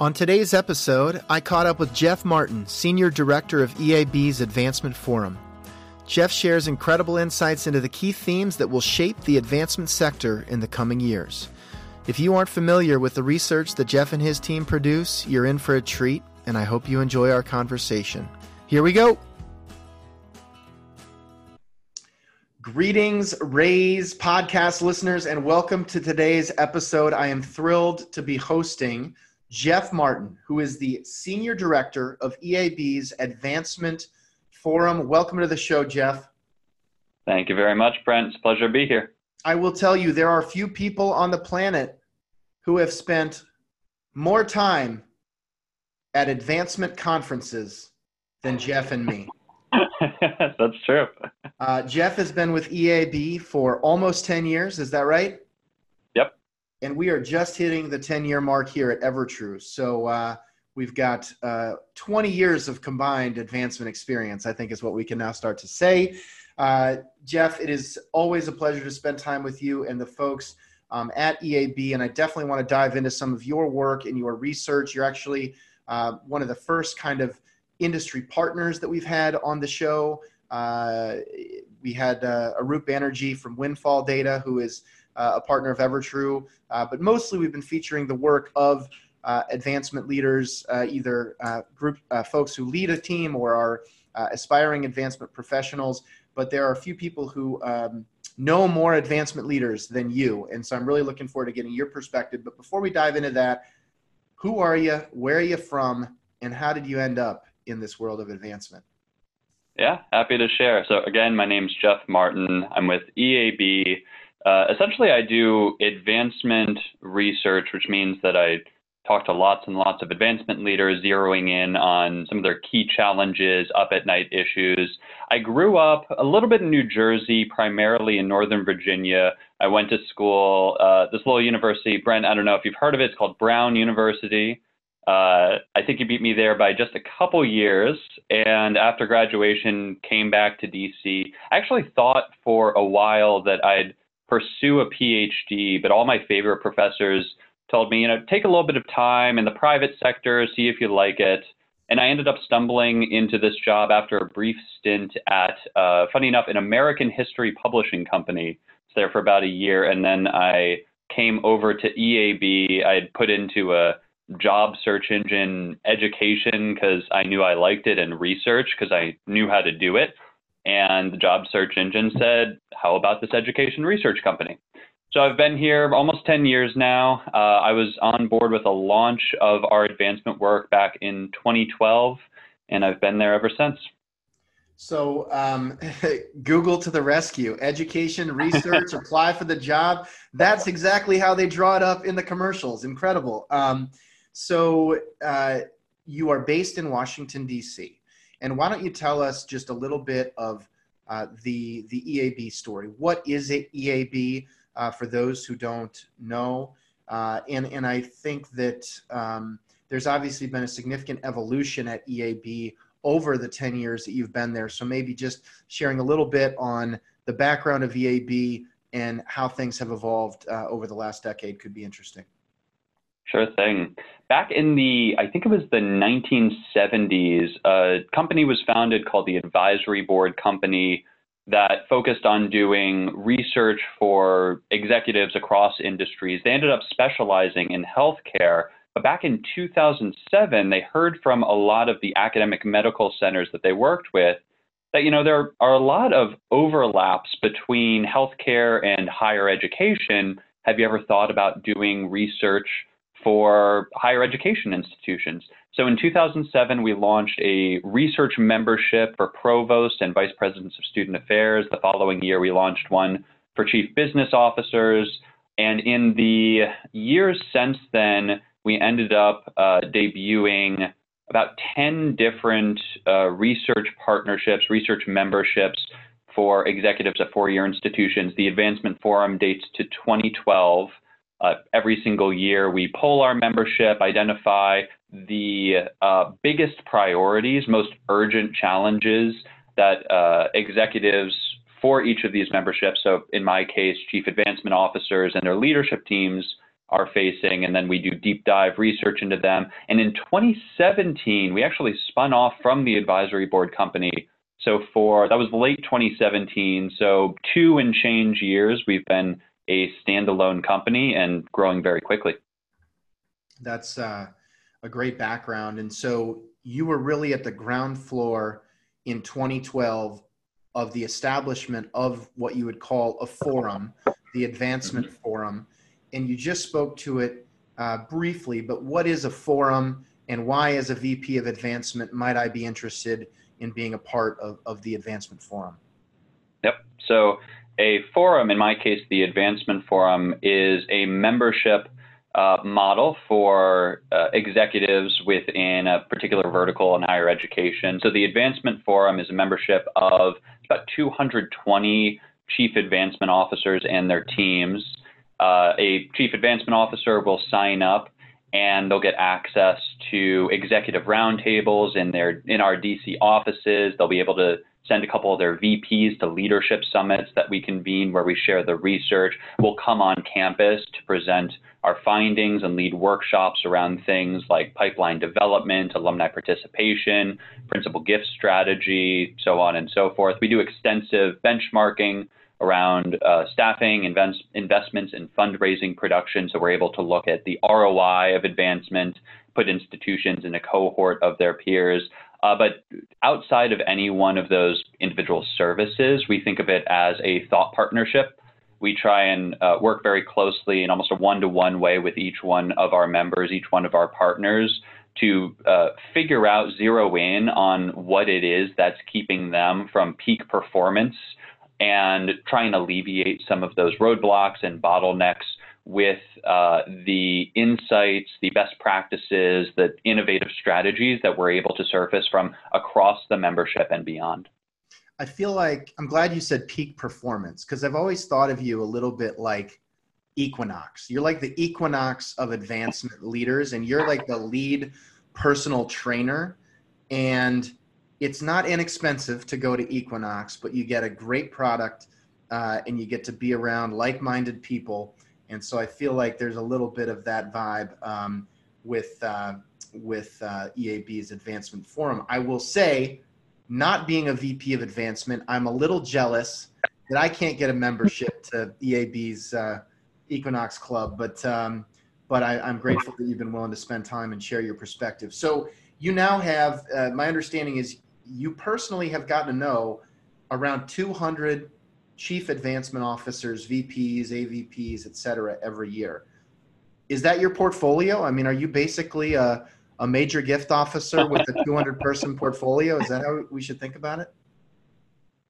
On today's episode, I caught up with Jeff Martin, Senior Director of EAB's Advancement Forum. Jeff shares incredible insights into the key themes that will shape the advancement sector in the coming years. If you aren't familiar with the research that Jeff and his team produce, you're in for a treat, and I hope you enjoy our conversation. Here we go. Greetings, Raise podcast listeners, and welcome to today's episode. I am thrilled to be hosting Jeff Martin, who is the Senior Director of EAB's Advancement Forum. Welcome to the show, Jeff. Thank you very much, Brent. It's a pleasure to be here. I will tell you, there are few people on the planet who have spent more time at advancement conferences than Jeff and me. That's true. Uh, Jeff has been with EAB for almost 10 years. Is that right? And we are just hitting the 10 year mark here at Evertrue. So uh, we've got uh, 20 years of combined advancement experience, I think is what we can now start to say. Uh, Jeff, it is always a pleasure to spend time with you and the folks um, at EAB. And I definitely want to dive into some of your work and your research. You're actually uh, one of the first kind of industry partners that we've had on the show. Uh, we had uh, Arup Banerjee from Windfall Data, who is a partner of Evertrue. Uh, but mostly we've been featuring the work of uh, advancement leaders, either group folks who lead a team or are aspiring advancement professionals. But there are a few people who um, know more advancement leaders than you. And so I'm really looking forward to getting your perspective. But before we dive into that, who are you? Where are you from? And how did you end up in this world of advancement? Yeah, happy to share. So, again, my name's Jeff Martin. I'm with EAB. Uh, essentially, I do advancement research, which means that I talk to lots and lots of advancement leaders, zeroing in on some of their key challenges, up at night issues. I grew up a little bit in New Jersey, primarily in Northern Virginia. I went to school, uh, this little university, Brent, I don't know if you've heard of it, it's called Brown University. Uh, I think you beat me there by just a couple years. And after graduation, came back to DC. I actually thought for a while that I'd pursue a PhD, but all my favorite professors told me, you know, take a little bit of time in the private sector, see if you like it. And I ended up stumbling into this job after a brief stint at, uh, funny enough, an American history publishing company. It's there for about a year, and then I came over to EAB. I had put into a job search engine education because I knew I liked it, and research because I knew how to do it and the job search engine said, How about this education research company? So I've been here almost 10 years now. Uh, I was on board with a launch of our advancement work back in 2012, and I've been there ever since. So, um, Google to the rescue. Education, research, apply for the job. That's exactly how they draw it up in the commercials. Incredible. Um, so, uh, you are based in Washington, D.C. And why don't you tell us just a little bit of uh, the the EAB story? What is it EAB uh, for those who don't know? Uh, and and I think that um, there's obviously been a significant evolution at EAB over the 10 years that you've been there. So maybe just sharing a little bit on the background of EAB and how things have evolved uh, over the last decade could be interesting. Sure thing. Back in the, I think it was the 1970s, a company was founded called the Advisory Board Company that focused on doing research for executives across industries. They ended up specializing in healthcare. But back in 2007, they heard from a lot of the academic medical centers that they worked with that you know there are a lot of overlaps between healthcare and higher education. Have you ever thought about doing research for higher education institutions. So in 2007, we launched a research membership for provosts and vice presidents of student affairs. The following year, we launched one for chief business officers. And in the years since then, we ended up uh, debuting about 10 different uh, research partnerships, research memberships for executives at four year institutions. The Advancement Forum dates to 2012. Uh, every single year, we poll our membership, identify the uh, biggest priorities, most urgent challenges that uh, executives for each of these memberships, so in my case, chief advancement officers and their leadership teams, are facing, and then we do deep dive research into them. And in 2017, we actually spun off from the advisory board company. So for that was late 2017. So two and change years, we've been a standalone company and growing very quickly. That's uh, a great background. And so you were really at the ground floor in 2012 of the establishment of what you would call a forum, the Advancement mm-hmm. Forum. And you just spoke to it uh, briefly, but what is a forum and why, as a VP of advancement, might I be interested in being a part of, of the Advancement Forum? Yep. So, a forum, in my case, the Advancement Forum, is a membership uh, model for uh, executives within a particular vertical in higher education. So the Advancement Forum is a membership of about 220 chief advancement officers and their teams. Uh, a chief advancement officer will sign up and they'll get access to executive roundtables in their in our DC offices. They'll be able to send a couple of their VPs to leadership summits that we convene where we share the research. We'll come on campus to present our findings and lead workshops around things like pipeline development, alumni participation, principal gift strategy, so on and so forth. We do extensive benchmarking around uh, staffing, invest, investments, and fundraising production. So we're able to look at the ROI of advancement, put institutions in a cohort of their peers. Uh, but outside of any one of those individual services, we think of it as a thought partnership. We try and uh, work very closely in almost a one to one way with each one of our members, each one of our partners, to uh, figure out, zero in on what it is that's keeping them from peak performance and try and alleviate some of those roadblocks and bottlenecks with uh, the insights, the best practices, the innovative strategies that we're able to surface from across the membership and beyond. I feel like I'm glad you said peak performance because I've always thought of you a little bit like Equinox. You're like the Equinox of advancement leaders, and you're like the lead personal trainer. And it's not inexpensive to go to Equinox, but you get a great product uh, and you get to be around like minded people and so I feel like there's a little bit of that vibe um, with uh, with uh, EAB's advancement forum. I will say, not being a VP of advancement, I'm a little jealous that I can't get a membership to EAB's uh, Equinox Club, but um, but I, am grateful that you've been willing to spend time and share your perspective. So you now have, uh, my understanding is you personally have gotten to know around 200 chief advancement officers, VPs, AVPs, et cetera, every year. Is that your portfolio? I mean, are you basically a, a major gift officer with a 200 person portfolio? Is that how we should think about it?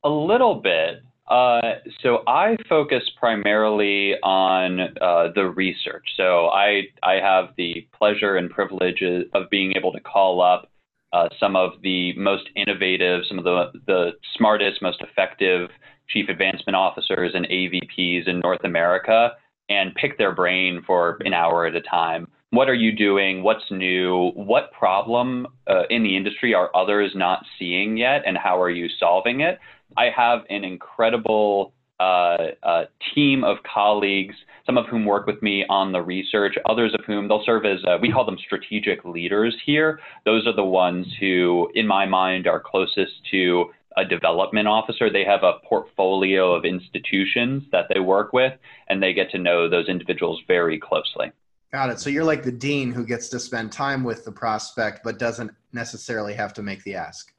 A little bit. Uh, so I focus primarily on uh, the research. So I I have the pleasure and privilege of being able to call up uh, some of the most innovative, some of the the smartest, most effective chief advancement officers and AVPs in North America and pick their brain for an hour at a time. What are you doing? What's new? What problem uh, in the industry are others not seeing yet? And how are you solving it? I have an incredible uh, uh, team of colleagues, some of whom work with me on the research, others of whom they'll serve as, uh, we call them strategic leaders here. Those are the ones who, in my mind, are closest to a development officer. They have a portfolio of institutions that they work with, and they get to know those individuals very closely. Got it. So you're like the dean who gets to spend time with the prospect, but doesn't necessarily have to make the ask.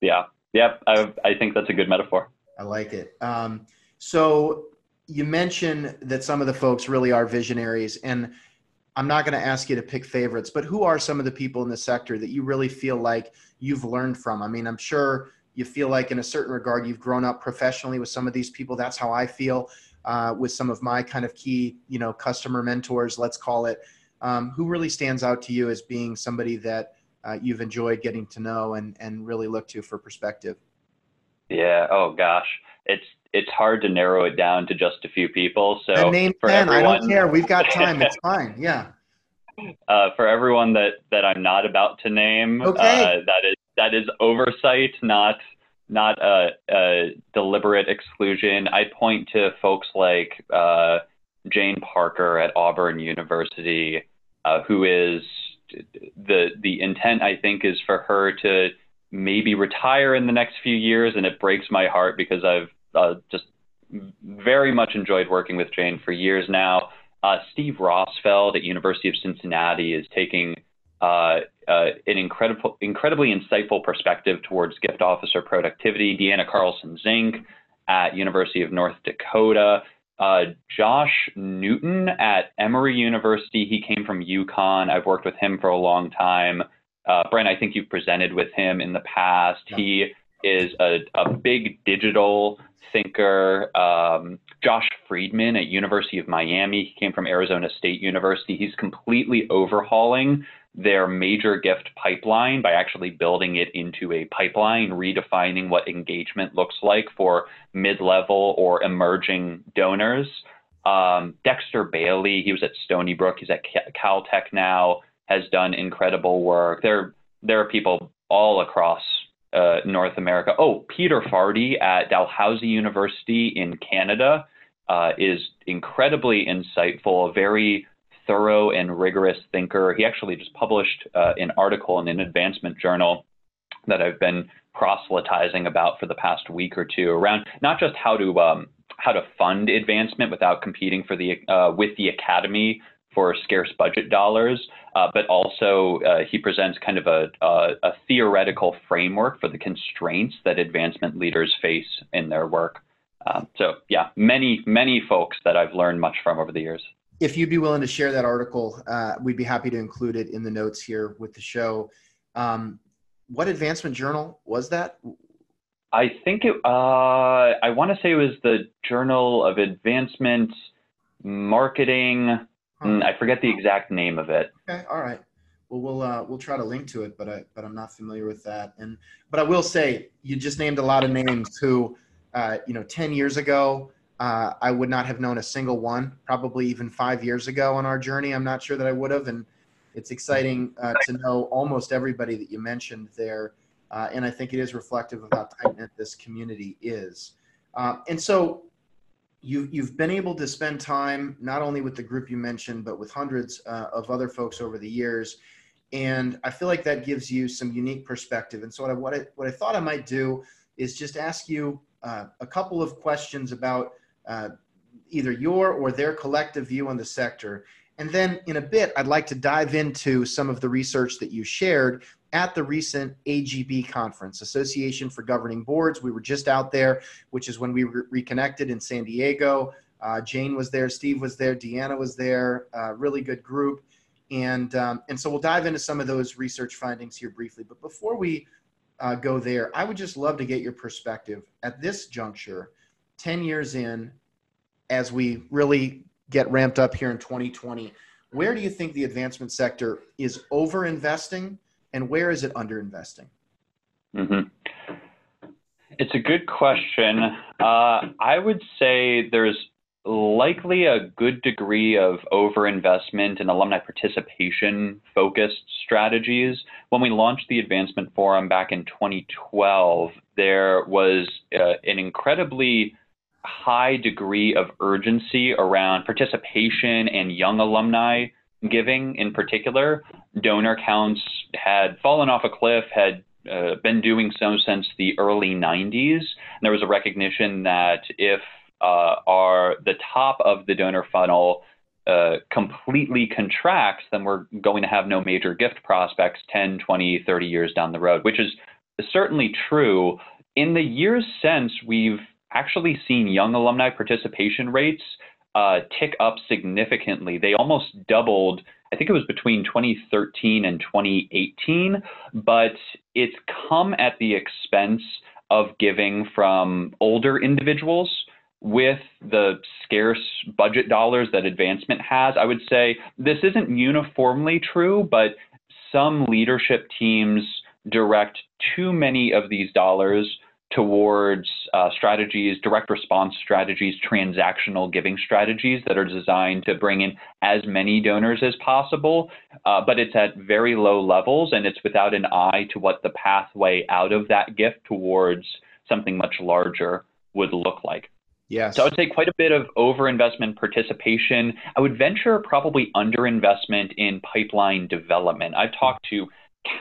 Yeah. Yep. I, I think that's a good metaphor. I like it. Um, so you mentioned that some of the folks really are visionaries, and I'm not going to ask you to pick favorites, but who are some of the people in the sector that you really feel like you've learned from? I mean, I'm sure you feel like in a certain regard you've grown up professionally with some of these people. That's how i feel uh, with some of my kind of key you know customer mentors let's call it. Um, who really stands out to you as being somebody that uh, you've enjoyed getting to know and and really look to for perspective? Yeah. Oh gosh. It's it's hard to narrow it down to just a few people. So and name 10 everyone, i don't care. We've got time. It's fine. Yeah. Uh, for everyone that that i'm not about to name okay. Uh, that is that is oversight, not not a, a deliberate exclusion. I point to folks like uh, Jane Parker at Auburn University, uh, who is the the intent I think is for her to maybe retire in the next few years, and it breaks my heart because I've uh, just very much enjoyed working with Jane for years now. Uh, Steve Rosfeld at University of Cincinnati is taking uh, uh, an incredible, incredibly insightful perspective towards gift officer productivity. Deanna Carlson Zink at University of North Dakota. Uh, Josh Newton at Emory University. He came from UConn. I've worked with him for a long time. Uh, Brent, I think you've presented with him in the past. Yeah. He is a, a big digital thinker. Um, Josh Friedman at University of Miami. He came from Arizona State University. He's completely overhauling their major gift pipeline by actually building it into a pipeline, redefining what engagement looks like for mid-level or emerging donors. Um, Dexter Bailey, he was at Stony Brook. He's at Caltech now. Has done incredible work. There, there are people all across uh, North America. Oh, Peter Fardy at Dalhousie University in Canada uh, is incredibly insightful, very thorough and rigorous thinker. He actually just published uh, an article in an advancement journal that I've been proselytizing about for the past week or two around not just how to um, how to fund advancement without competing for the uh, with the academy for scarce budget dollars, uh, but also uh, he presents kind of a, a, a, theoretical framework for the constraints that advancement leaders face in their work. Um, so yeah, many, many folks that I've learned much from over the years. If you'd be willing to share that article, uh, we'd be happy to include it in the notes here with the show. Um, what advancement journal was that? I think it, uh, I want to say it was the Journal of Advancement Marketing Mm, I forget the exact name of it. Okay, all right. Well, we'll uh, we'll try to link to it, but I but I'm not familiar with that. And but I will say you just named a lot of names who, uh, you know, ten years ago uh, I would not have known a single one. Probably even five years ago on our journey, I'm not sure that I would have. And it's exciting uh, to know almost everybody that you mentioned there. Uh, and I think it is reflective of how tight this community is. Uh, and so you, you've been able to spend time not only with the group you mentioned, but with hundreds uh, of other folks over the years. And I feel like that gives you some unique perspective. And so what I, what I, what I thought I might do is just ask you uh, a couple of questions about uh, either your or their collective view on the sector. And then in a bit, I'd like to dive into some of the research that you shared at the recent AGB conference, Association for Governing Boards. We were just out there, which is when we re- reconnected in San Diego. Uh, Jane was there, Steve was there, Deanna was there, uh, really good group. And, um, and so we'll dive into some of those research findings here briefly. But before we uh, go there, I would just love to get your perspective at this juncture, 10 years in, as we really get ramped up here in 2020. Where do you think the advancement sector is over investing? and where is it underinvesting? Mm-hmm. It's a good question. Uh, I would say there's likely a good degree of overinvestment in alumni participation focused strategies. When we launched the Advancement Forum back in 2012, there was uh, an incredibly high degree of urgency around participation and young alumni giving in particular. Donor counts had fallen off a cliff, had uh, been doing so since the early 90s. And there was a recognition that if uh, our the top of the donor funnel uh, completely contracts, then we're going to have no major gift prospects 10, 20, 30 years down the road, which is certainly true. In the years since, we've actually seen young alumni participation rates uh, tick up significantly. They almost doubled. I think it was between 2013 and 2018, but it's come at the expense of giving from older individuals with the scarce budget dollars that advancement has. I would say this isn't uniformly true, but some leadership teams direct too many of these dollars towards uh, strategies, direct response strategies, transactional giving strategies that are designed to bring in as many donors as possible, uh, but it's at very low levels and it's without an eye to what the pathway out of that gift towards something much larger would look like. Yes. So I would say quite a bit of overinvestment participation. I would venture probably underinvestment in pipeline development. I've talked to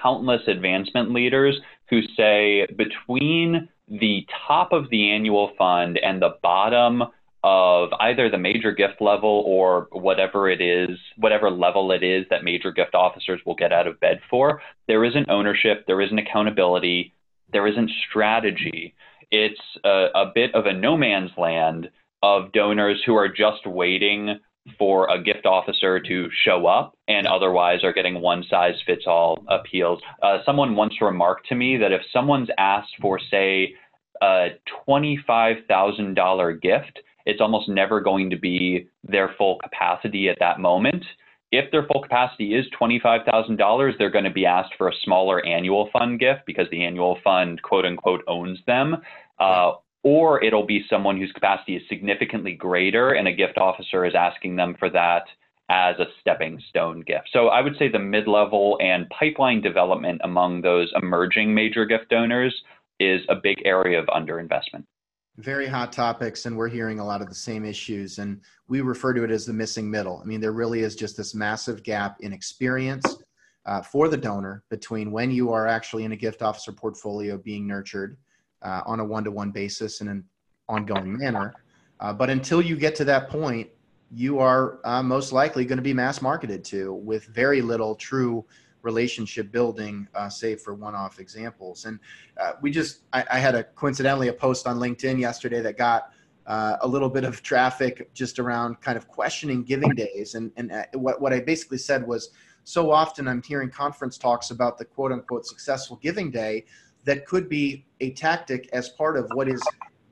countless advancement leaders who say between the top of the annual fund and the bottom of either the major gift level or whatever it is, whatever level it is that major gift officers will get out of bed for, there isn't ownership, there isn't accountability, there isn't strategy. It's a, a bit of a no man's land of donors who are just waiting for a gift officer to show up and otherwise are getting one size fits all appeals. Uh, someone once remarked to me that if someone's asked for, say, a $25,000 gift, it's almost never going to be their full capacity at that moment. If their full capacity is $25,000, they're going to be asked for a smaller annual fund gift because the annual fund, quote unquote, owns them. Uh, or it'll be someone whose capacity is significantly greater and a gift officer is asking them for that as a stepping stone gift. So I would say the mid level and pipeline development among those emerging major gift donors is a big area of underinvestment. Very hot topics, and we're hearing a lot of the same issues. And we refer to it as the missing middle. I mean, there really is just this massive gap in experience uh, for the donor between when you are actually in a gift officer portfolio being nurtured uh, on a one to one basis in an ongoing manner. Uh, but until you get to that point, you are uh, most likely going to be mass marketed to with very little true relationship building, uh, save for one-off examples. And uh, we just, I, I, had a coincidentally a post on LinkedIn yesterday that got uh, a little bit of traffic just around kind of questioning giving days. And, and uh, what, what I basically said was, so often I'm hearing conference talks about the quote unquote successful giving day that could be a tactic as part of what is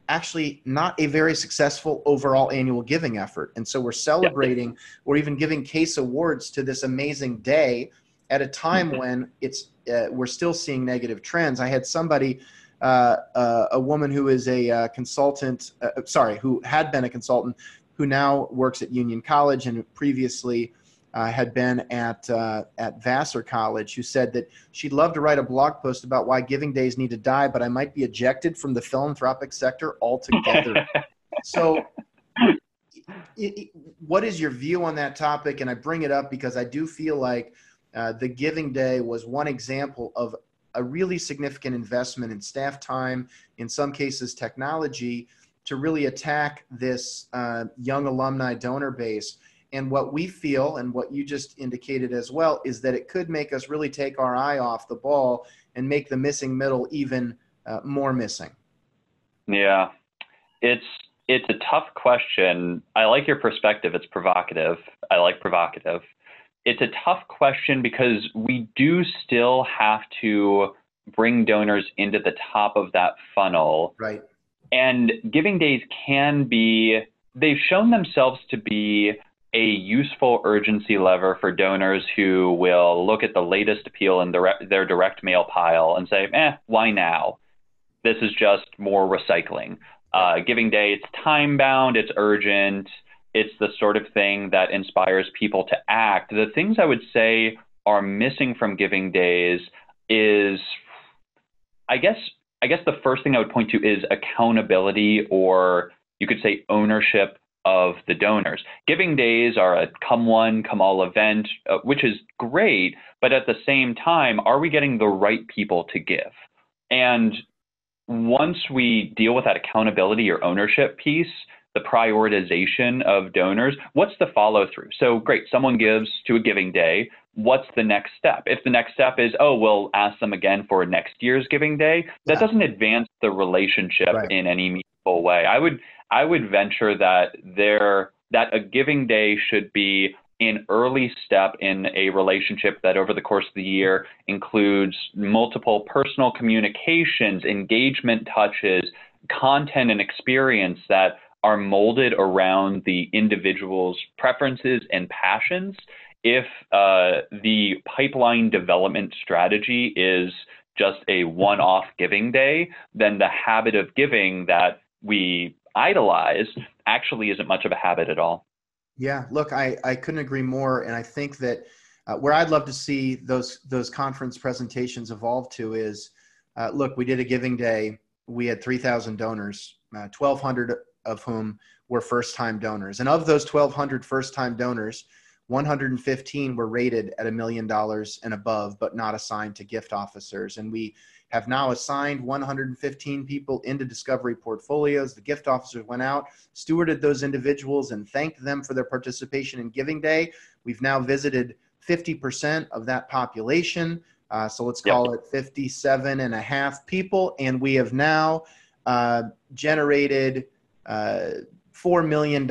actually not a very successful overall annual giving effort. And so we're celebrating yeah. or even giving case awards to this amazing day at a time mm-hmm. when it's uh, we're still seeing negative trends. I had somebody, uh, uh, a woman who is a uh, consultant, uh, sorry, who had been a consultant, who now works at Union College and previously uh, had been at at Vassar College, who said that she'd love to write a blog post about why giving days need to die, but I might be ejected from the philanthropic sector altogether. so. It, it, what is your view on that topic? And I bring it up because I do feel like uh, the Giving Day was one example of a really significant investment in staff time, in some cases technology, to really attack this uh, young alumni donor base. And what we feel, and what you just indicated as well, is that it could make us really take our eye off the ball and make the missing middle even uh, more missing. Yeah, it's it's a tough question. I like your perspective. It's provocative. I like provocative it's a tough question because we do still have to bring donors into the top of that funnel. Right. And giving days can be, they've shown themselves to be a useful urgency lever for donors who will look at the latest appeal in their direct mail pile and say, eh, why now? This is just more recycling. Uh, giving day, it's time bound, it's urgent, it's the sort of thing that inspires people to act. The things I would say are missing from Giving Days is, I guess, I guess the first thing I would point to is accountability, or you could say ownership of the donors. Giving Days are a come one, come all event, uh, which is great, but at the same time, are we getting the right people to give? And once we deal with that accountability or ownership piece, the prioritization of donors, what's the follow through? So, great, someone gives to a giving day. What's the next step? If the next step is, oh, we'll ask them again for next year's giving day, that yeah. doesn't advance the relationship right. in any meaningful way. I would I would venture that there that a giving day should be an early step in a relationship that over the course of the year includes multiple personal communications, engagement touches, content and experience that are molded around the individual's preferences and passions. If uh, the pipeline development strategy is just a one off giving day, then the habit of giving that we idolize actually isn't much of a habit at all. Yeah, look, I, I couldn't agree more. And I think that uh, where I'd love to see those, those conference presentations evolve to is uh, look, we did a giving day, we had 3,000 donors, uh, 1,200 of whom were first time donors. And of those 1,200 first time donors, 115 were rated at a million dollars and above, but not assigned to gift officers. And we have now assigned 115 people into discovery portfolios. The gift officers went out, stewarded those individuals, and thanked them for their participation in Giving Day. We've now visited 50% of that population. Uh, so let's call yep. it 57 and a half people. And we have now uh, generated uh, $4 million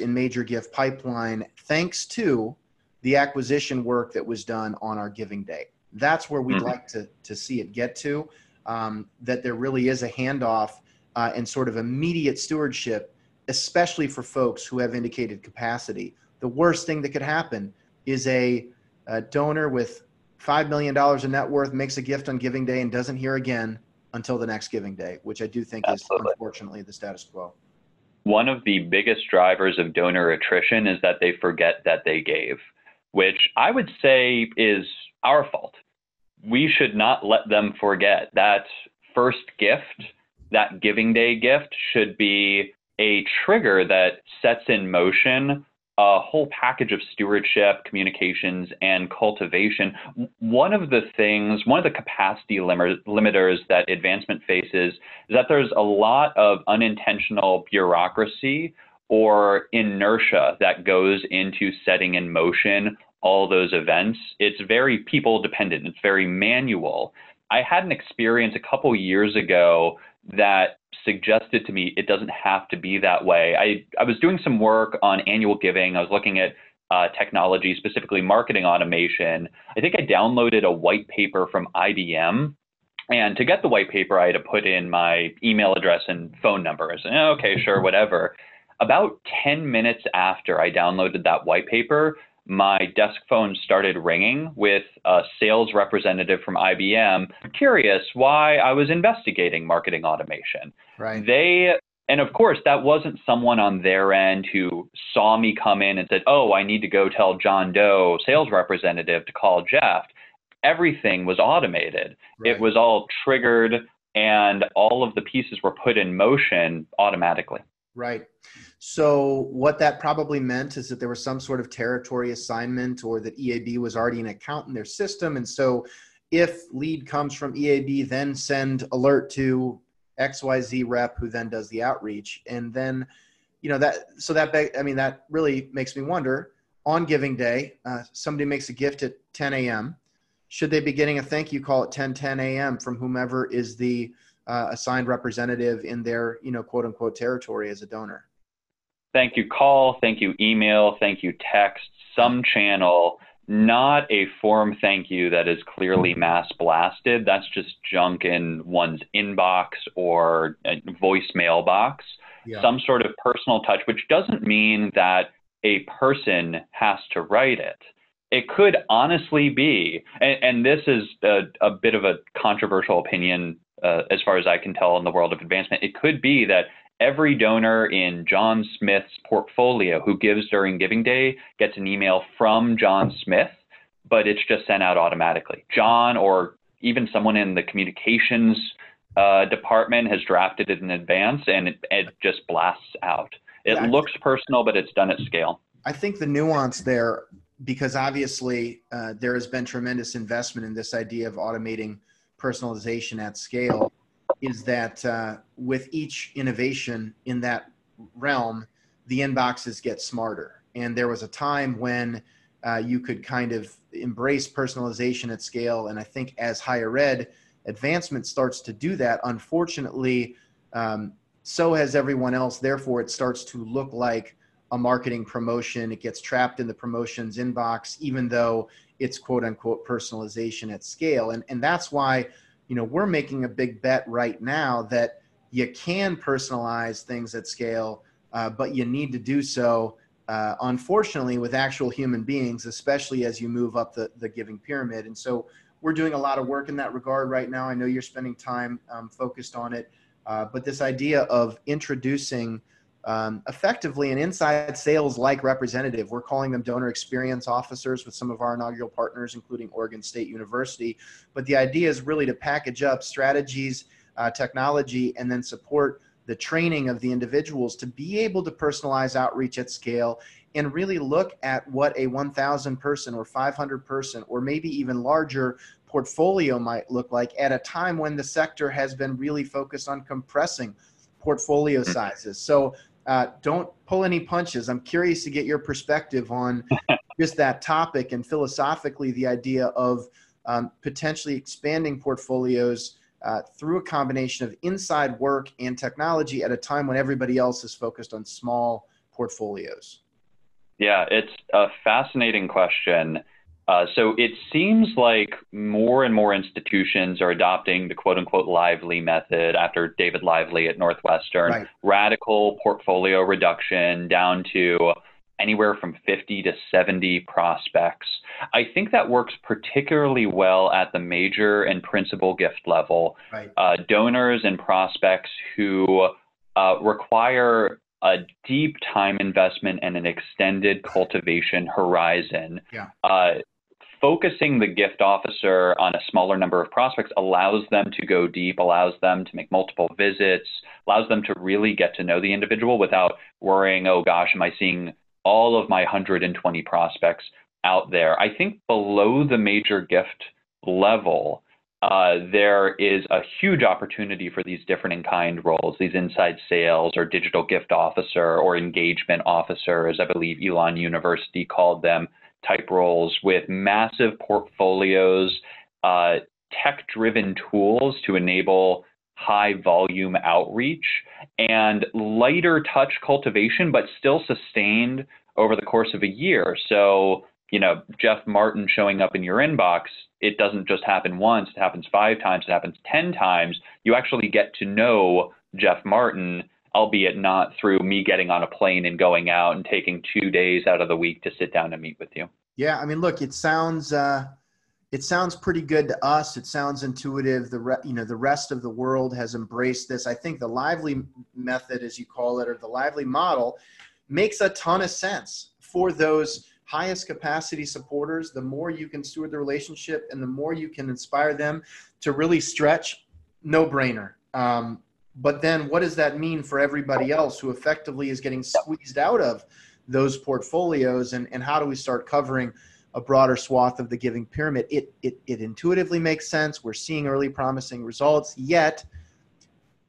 in major gift pipeline thanks to the acquisition work that was done on our giving day. That's where we'd mm-hmm. like to, to see it get to, um, that there really is a handoff uh, and sort of immediate stewardship, especially for folks who have indicated capacity. The worst thing that could happen is a, a donor with $5 million in net worth makes a gift on giving day and doesn't hear again until the next giving day, which I do think Absolutely. is unfortunately the status quo. One of the biggest drivers of donor attrition is that they forget that they gave, which I would say is our fault. We should not let them forget that first gift, that giving day gift, should be a trigger that sets in motion a whole package of stewardship, communications, and cultivation. One of the things, one of the capacity limiters that advancement faces is that there's a lot of unintentional bureaucracy or inertia that goes into setting in motion all those events. It's very people dependent, it's very manual. I had an experience a couple years ago that suggested to me it doesn't have to be that way. I, I was doing some work on annual giving. I was looking at uh, technology, specifically marketing automation. I think I downloaded a white paper from IBM. And to get the white paper, I had to put in my email address and phone number. I said, okay, sure, whatever. About 10 minutes after I downloaded that white paper, my desk phone started ringing with a sales representative from IBM, curious why I was investigating marketing automation. Right. They and of course, that wasn't someone on their end who saw me come in and said, "Oh, I need to go tell John Doe, sales representative, to call Jeff." Everything was automated. Right. It was all triggered, and all of the pieces were put in motion automatically. Right. So what that probably meant is that there was some sort of territory assignment or that EAB was already an account in their system. And so if lead comes from EAB, then send alert to XYZ rep who then does the outreach. And then, you know, that, so that, I mean, that really makes me wonder on giving day, uh, somebody makes a gift at 10 a.m. Should they be getting a thank you call at 10, 10 a.m. from whomever is the uh, assigned representative in their, you know, quote unquote territory as a donor? thank you call, thank you email, thank you text, some channel, not a form thank you that is clearly mass blasted. That's just junk in one's inbox or voicemail box. Yeah. Some sort of personal touch, which doesn't mean that a person has to write it. It could honestly be, and, and this is a, a, bit of a controversial opinion uh, as far as I can tell in the world of advancement. It could be that every donor in John Smith's portfolio who gives during Giving Day gets an email from John Smith, but it's just sent out automatically. John or even someone in the communications uh, department has drafted it in advance and it, it just blasts out. It yeah, looks personal, but it's done at scale. I think the nuance there, because obviously uh, there has been tremendous investment in this idea of automating personalization at scale is that uh, with each innovation in that realm, the inboxes get smarter. And there was a time when uh, you could kind of embrace personalization at scale. And I think as higher ed advancement starts to do that, unfortunately, um, so has everyone else. Therefore, it starts to look like a marketing promotion. It gets trapped in the promotions inbox, even though it's quote unquote personalization at scale. And, and that's why you know we're making a big bet right now that you can personalize things at scale uh, but you need to do so uh, unfortunately with actual human beings especially as you move up the, the giving pyramid and so we're doing a lot of work in that regard right now i know you're spending time um, focused on it uh, but this idea of introducing um, effectively an inside sales like representative. We're calling them donor experience officers with some of our inaugural partners, including Oregon State University. But the idea is really to package up strategies, uh, technology, and then support the training of the individuals to be able to personalize outreach at scale and really look at what a 1,000 person or 500 person or maybe even larger portfolio might look like at a time when the sector has been really focused on compressing portfolio mm-hmm. sizes. So uh, don't pull any punches. I'm curious to get your perspective on just that topic and philosophically the idea of um, potentially expanding portfolios uh, through a combination of inside work and technology at a time when everybody else is focused on small portfolios. Yeah, it's a fascinating question. Uh, so it seems like more and more institutions are adopting the quote unquote lively method after David Lively at Northwestern, right. radical portfolio reduction down to anywhere from 50 to 70 prospects. I think that works particularly well at the major and principal gift level. Right. Uh, donors and prospects who uh, require a deep time investment and an extended cultivation horizon. Yeah. Uh, focusing the gift officer on a smaller number of prospects allows them to go deep, allows them to make multiple visits, allows them to really get to know the individual without worrying, oh gosh, am I seeing all of my 120 prospects out there? I think below the major gift level, uh, there is a huge opportunity for these different in kind roles, these inside sales or digital gift officer or engagement officer, as I believe Elon University called them, type roles with massive portfolios, uh, tech driven tools to enable high volume outreach, and lighter touch cultivation, but still sustained over the course of a year. So, you know, Jeff Martin showing up in your inbox it doesn't just happen once, it happens five times, it happens 10 times. You actually get to know Jeff Martin, albeit not through me getting on a plane and going out and taking two days out of the week to sit down and meet with you. Yeah, I mean, look, it sounds uh, it sounds pretty good to us. It sounds intuitive. The re- you know the rest of the world has embraced this. I think the lively method, as you call it, or the lively model, makes a ton of sense for those highest capacity supporters, the more you can steward the relationship and the more you can inspire them to really stretch, no brainer. Um, but then what does that mean for everybody else who effectively is getting squeezed out of those portfolios and, and how do we start covering a broader swath of the giving pyramid? It, it, it intuitively makes sense. We're seeing early promising results, yet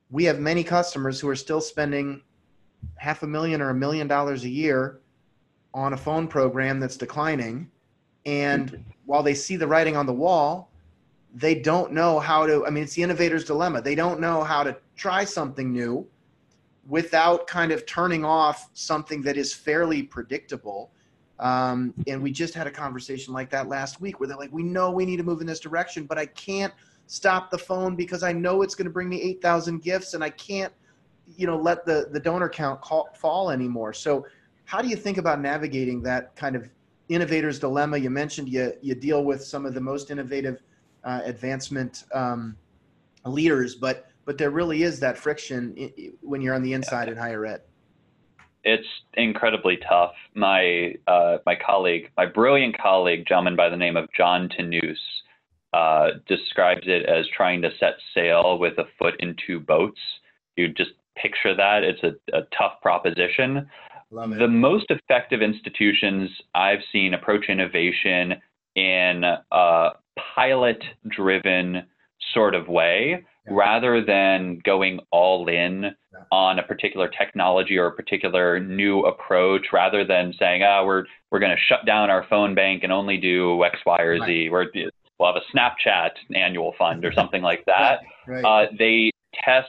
we have many customers who are still spending half a million or a million dollars a year on a phone program that's declining and while they see the writing on the wall they don't know how to i mean it's the innovator's dilemma they don't know how to try something new without kind of turning off something that is fairly predictable um, and we just had a conversation like that last week where they're like we know we need to move in this direction but i can't stop the phone because i know it's going to bring me 8000 gifts and i can't you know let the the donor count call, fall anymore so how do you think about navigating that kind of innovator's dilemma? You mentioned you, you deal with some of the most innovative uh, advancement um, leaders, but but there really is that friction when you're on the inside yeah. in higher ed. It's incredibly tough. My uh, my colleague, my brilliant colleague, gentleman by the name of John Tanous, uh, describes it as trying to set sail with a foot in two boats. You just picture that. It's a, a tough proposition. The most effective institutions I've seen approach innovation in a pilot driven sort of way yeah. rather than going all in yeah. on a particular technology or a particular new approach rather than saying oh we're we're going to shut down our phone bank and only do x y or z we're, we'll have a snapchat annual fund or something like that right. Right. Uh, they test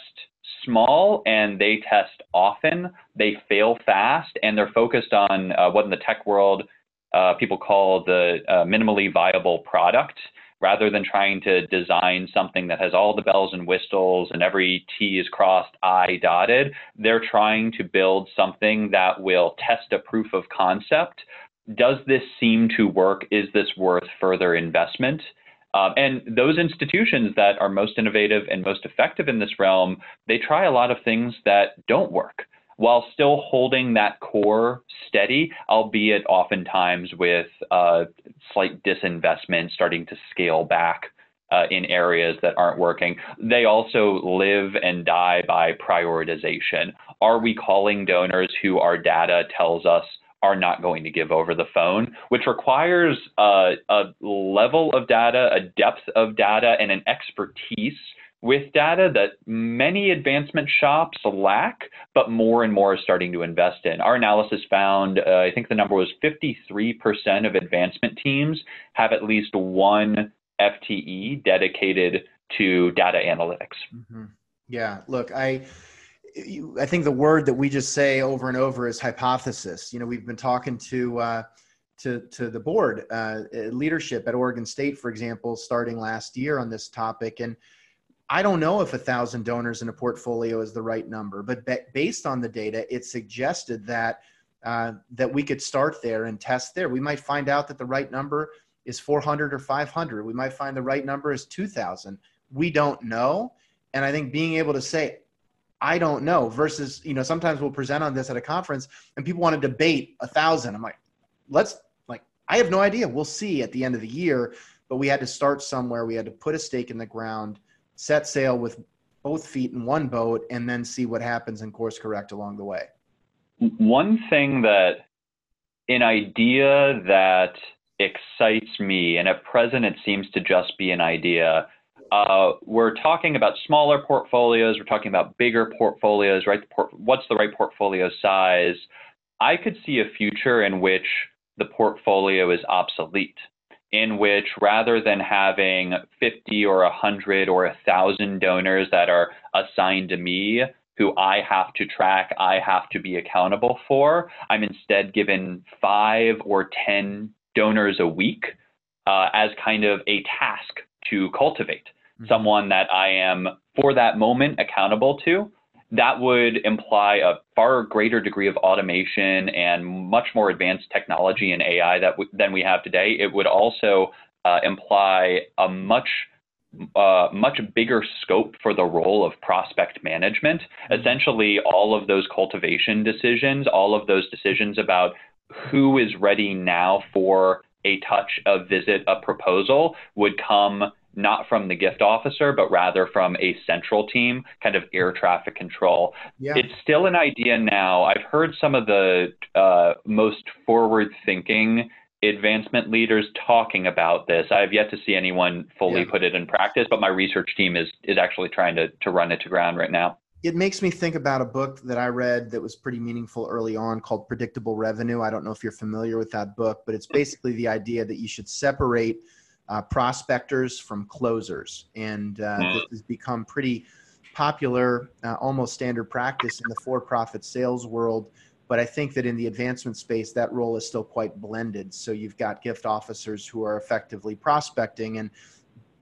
small and they test often. They fail fast and they're focused on uh, what in the tech world uh, people call the uh, minimally viable product rather than trying to design something that has all the bells and whistles and every T is crossed, I dotted. They're trying to build something that will test a proof of concept. Does this seem to work? Is this worth further investment? Um, and those institutions that are most innovative and most effective in this realm, they try a lot of things that don't work while still holding that core steady, albeit oftentimes with uh, slight disinvestment, starting to scale back uh, in areas that aren't working. They also live and die by prioritization. Are we calling donors who our data tells us are not going to give over the phone, which requires a level of data, a depth of data, and an expertise with data that many advancement shops lack, but more and more are starting to invest in. Our analysis found, uh, I think the number was 53% of advancement teams have at least one FTE dedicated to data analytics. Mm-hmm. Yeah, look, I I think the word that we just say over and over is hypothesis. You know, we've been talking to uh, to to the board uh, leadership at Oregon State, for example, starting last year on this topic, and I don't know if a thousand donors in a portfolio is the right number, but be- based on the data, it suggested that uh, that we could start there and test there. We might find out that the right number is 400 or 500. We might find the right number is 2,000. We don't know, and I think being able to say I don't know versus, you know, sometimes we'll present on this at a conference and people want to debate a thousand. I'm like, let's like, I have no idea. We'll see at the end of the year, but we had to start somewhere. We had to put a stake in the ground, set sail with both feet in one boat, and then see what happens and course correct along the way. One thing that an idea that excites me, and at present it seems to just be an idea, uh, we're talking about smaller portfolios. We're talking about bigger portfolios, right? what's the right portfolio size? I could see a future in which the portfolio is obsolete, in which rather than having 50 or 100 or 1,000 donors that are assigned to me, who I have to track, I have to be accountable for, I'm instead given five or 10 donors a week uh, as kind of a task to cultivate mm-hmm. someone that I am for that moment accountable to, that would imply a far greater degree of automation and much more advanced technology and AI that w- than we have today. It would also uh, imply a much uh, much bigger scope for the role of prospect management. Mm-hmm. Essentially, all of those cultivation decisions, all of those decisions about who is ready now for a touch, a visit, a proposal would come not from the gift officer, but rather from a central team, kind of air traffic control. Yeah. It's still an idea now. I've heard some of the uh, most forward thinking advancement leaders talking about this. I have yet to see anyone fully yeah. put it in practice, but my research team is is actually trying to to run it to ground right now. It makes me think about a book that I read that was pretty meaningful early on called Predictable Revenue. I don't know if you're familiar with that book, but it's basically the idea that you should separate uh, prospectors from closers. And uh, this has become pretty popular, uh, almost standard practice in the for profit sales world. But I think that in the advancement space, that role is still quite blended. So you've got gift officers who are effectively prospecting, and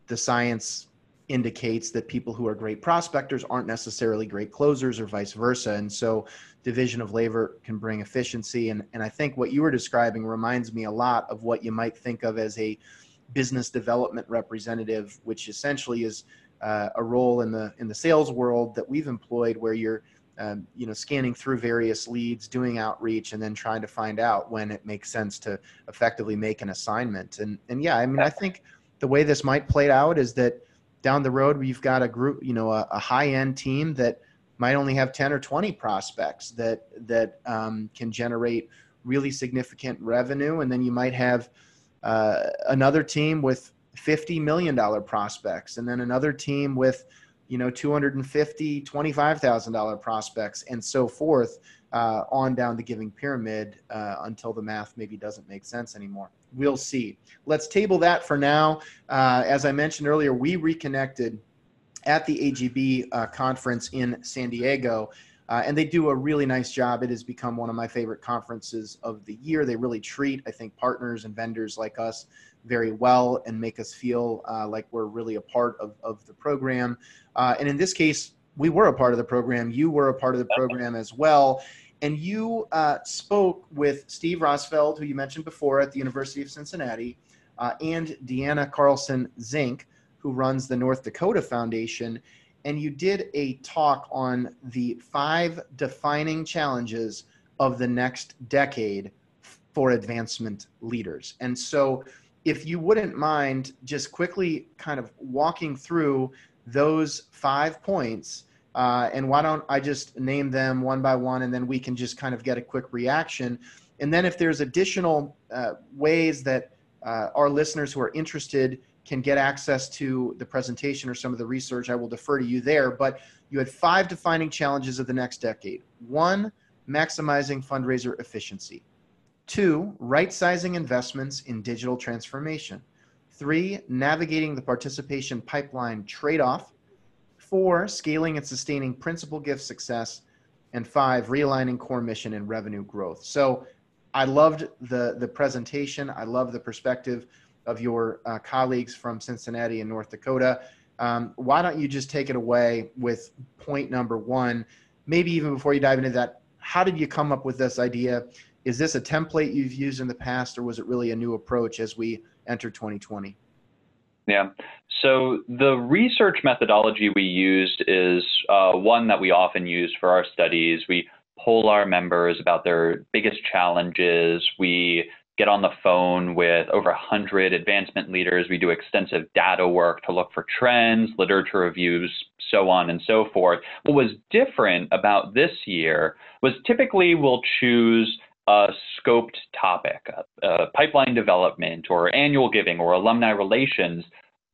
the science indicates that people who are great prospectors aren't necessarily great closers or vice versa. And so division of labor can bring efficiency. And, and I think what you were describing reminds me a lot of what you might think of as a business development representative, which essentially is uh, a role in the in the sales world that we've employed, where you're um, you know scanning through various leads, doing outreach, and then trying to find out when it makes sense to effectively make an assignment. And and yeah, I mean, I think the way this might play out is that down the road we've got a group, you know, a, a high end team that might only have 10 or 20 prospects that that um, can generate really significant revenue, and then you might have uh, another team with 50 million dollar prospects and then another team with you know 250 25000 dollar prospects and so forth uh, on down the giving pyramid uh, until the math maybe doesn't make sense anymore. We'll see. Let's table that for now. Uh, as i mentioned earlier we reconnected at the agb uh, conference in san diego uh, and they do a really nice job. It has become one of my favorite conferences of the year. They really treat, I think, partners and vendors like us very well and make us feel uh, like we're really a part of, of the program. Uh, and in this case, we were a part of the program. You were a part of the program as well. And you uh, spoke with Steve Rosfeld, who you mentioned before at the University of Cincinnati, uh, and Deanna Carlson Zink, who runs the North Dakota Foundation and you did a talk on the five defining challenges of the next decade for advancement leaders. And so if you wouldn't mind just quickly kind of walking through those five points, uh, and why don't I just name them one by one, and then we can just kind of get a quick reaction. And then if there's additional uh, ways that uh, our listeners who are interested can get access to the presentation or some of the research, I will defer to you there. But you had five defining challenges of the next decade. One, maximizing fundraiser efficiency. Two, right sizing investments in digital transformation. Three, navigating the participation pipeline trade off. Four, scaling and sustaining principal gift success. And five, realigning core mission and revenue growth. So I loved the, the presentation. I love the perspective of your uh, colleagues from Cincinnati and North Dakota. Um, why don't you just take it away with point number one? Maybe even before you dive into that, how did you come up with this idea? Is this a template you've used in the past, or was it really a new approach as we enter 2020? Yeah. So the research methodology we used is uh, one that we often use for our studies. We poll our members about their biggest challenges. We get on the phone with over 100 advancement leaders. We do extensive data work to look for trends, literature reviews, so on and so forth. What was different about this year was typically we'll choose a scoped topic, uh, pipeline development or annual giving or alumni relations.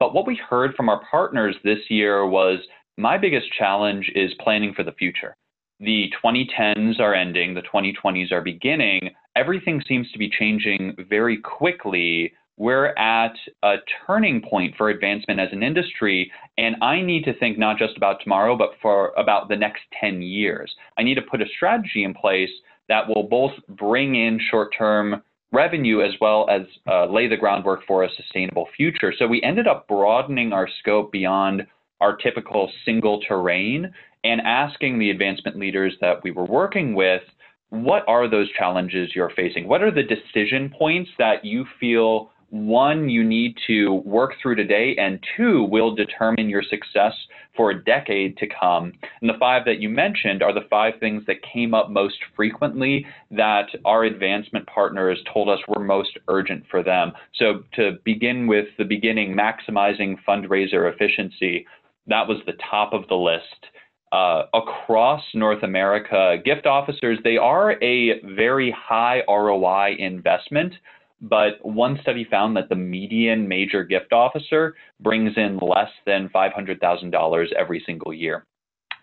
But what we heard from our partners this year was my biggest challenge is planning for the future the 2010s are ending, the 2020s are beginning, everything seems to be changing very quickly. We're at a turning point for advancement as an industry, and I need to think not just about tomorrow, but for about the next 10 years. I need to put a strategy in place that will both bring in short term revenue as well as uh, lay the groundwork for a sustainable future. So we ended up broadening our scope beyond our typical single terrain and asking the advancement leaders that we were working with, what are those challenges you're facing? What are the decision points that you feel one, you need to work through today, and two, will determine your success for a decade to come. And the five that you mentioned are the five things that came up most frequently that our advancement partners told us were most urgent for them. So, to begin with the beginning, maximizing fundraiser efficiency, that was the top of the list uh, across North America, gift officers, they are a very high ROI investment, but one study found that the median major gift officer brings in less than $500,000 every single year.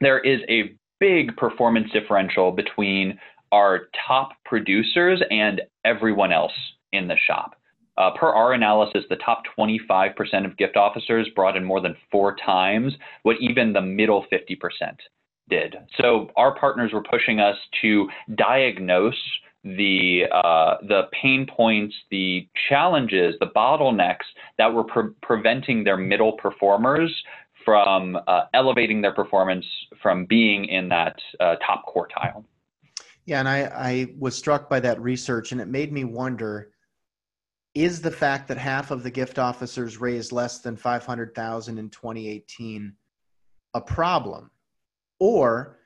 There is a big performance differential between our top producers and everyone else in the shop. Uh, per our analysis, the top 25% of gift officers brought in more than four times what even the middle 50% did. So our partners were pushing us to diagnose the uh, the pain points, the challenges, the bottlenecks that were pre- preventing their middle performers from uh, elevating their performance from being in that uh, top quartile. Yeah, and I, I was struck by that research, and it made me wonder is the fact that half of the gift officers raised less than 500,000 in 2018 a problem? Or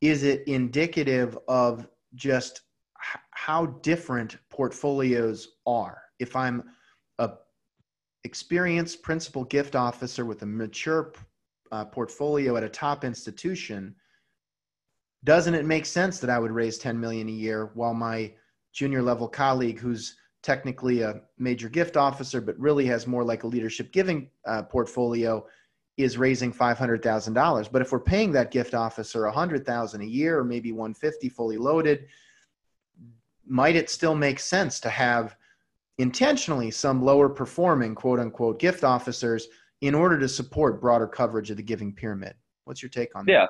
is it indicative of just h- how different portfolios are? If i'm a experienced principal gift officer with a mature uh, portfolio at a top institution doesn't it make sense that i would raise 10 million a year while my junior level colleague who's technically a major gift officer, but really has more like a leadership giving uh, portfolio, is raising five hundred thousand dollars. But if we're paying that gift officer a hundred thousand a year, or maybe one fifty fully loaded, might it still make sense to have intentionally some lower performing quote unquote gift officers in order to support broader coverage of the giving pyramid? What's your take on that? Yeah.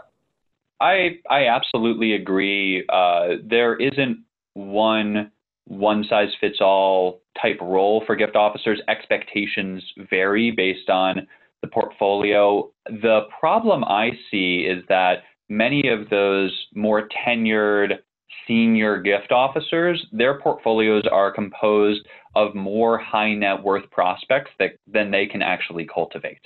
I I absolutely agree. Uh, there isn't one one size fits all type role for gift officers. Expectations vary based on the portfolio. The problem I see is that many of those more tenured senior gift officers, their portfolios are composed of more high net worth prospects that, than they can actually cultivate.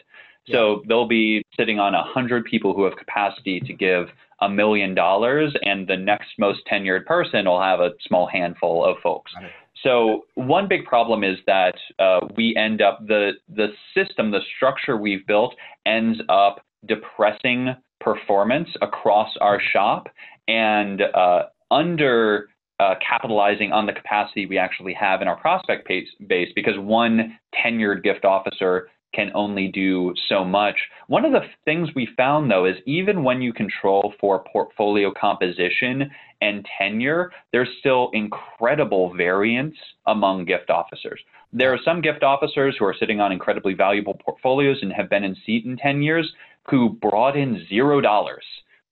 So they'll be sitting on 100 people who have capacity to give a million dollars, and the next most tenured person will have a small handful of folks. So one big problem is that uh, we end up the the system, the structure we've built ends up depressing performance across our shop and uh, under uh, capitalizing on the capacity we actually have in our prospect base because one tenured gift officer can only do so much. One of the things we found though is even when you control for portfolio composition and tenure, there's still incredible variance among gift officers. There are some gift officers who are sitting on incredibly valuable portfolios and have been in seat in 10 years who brought in zero dollars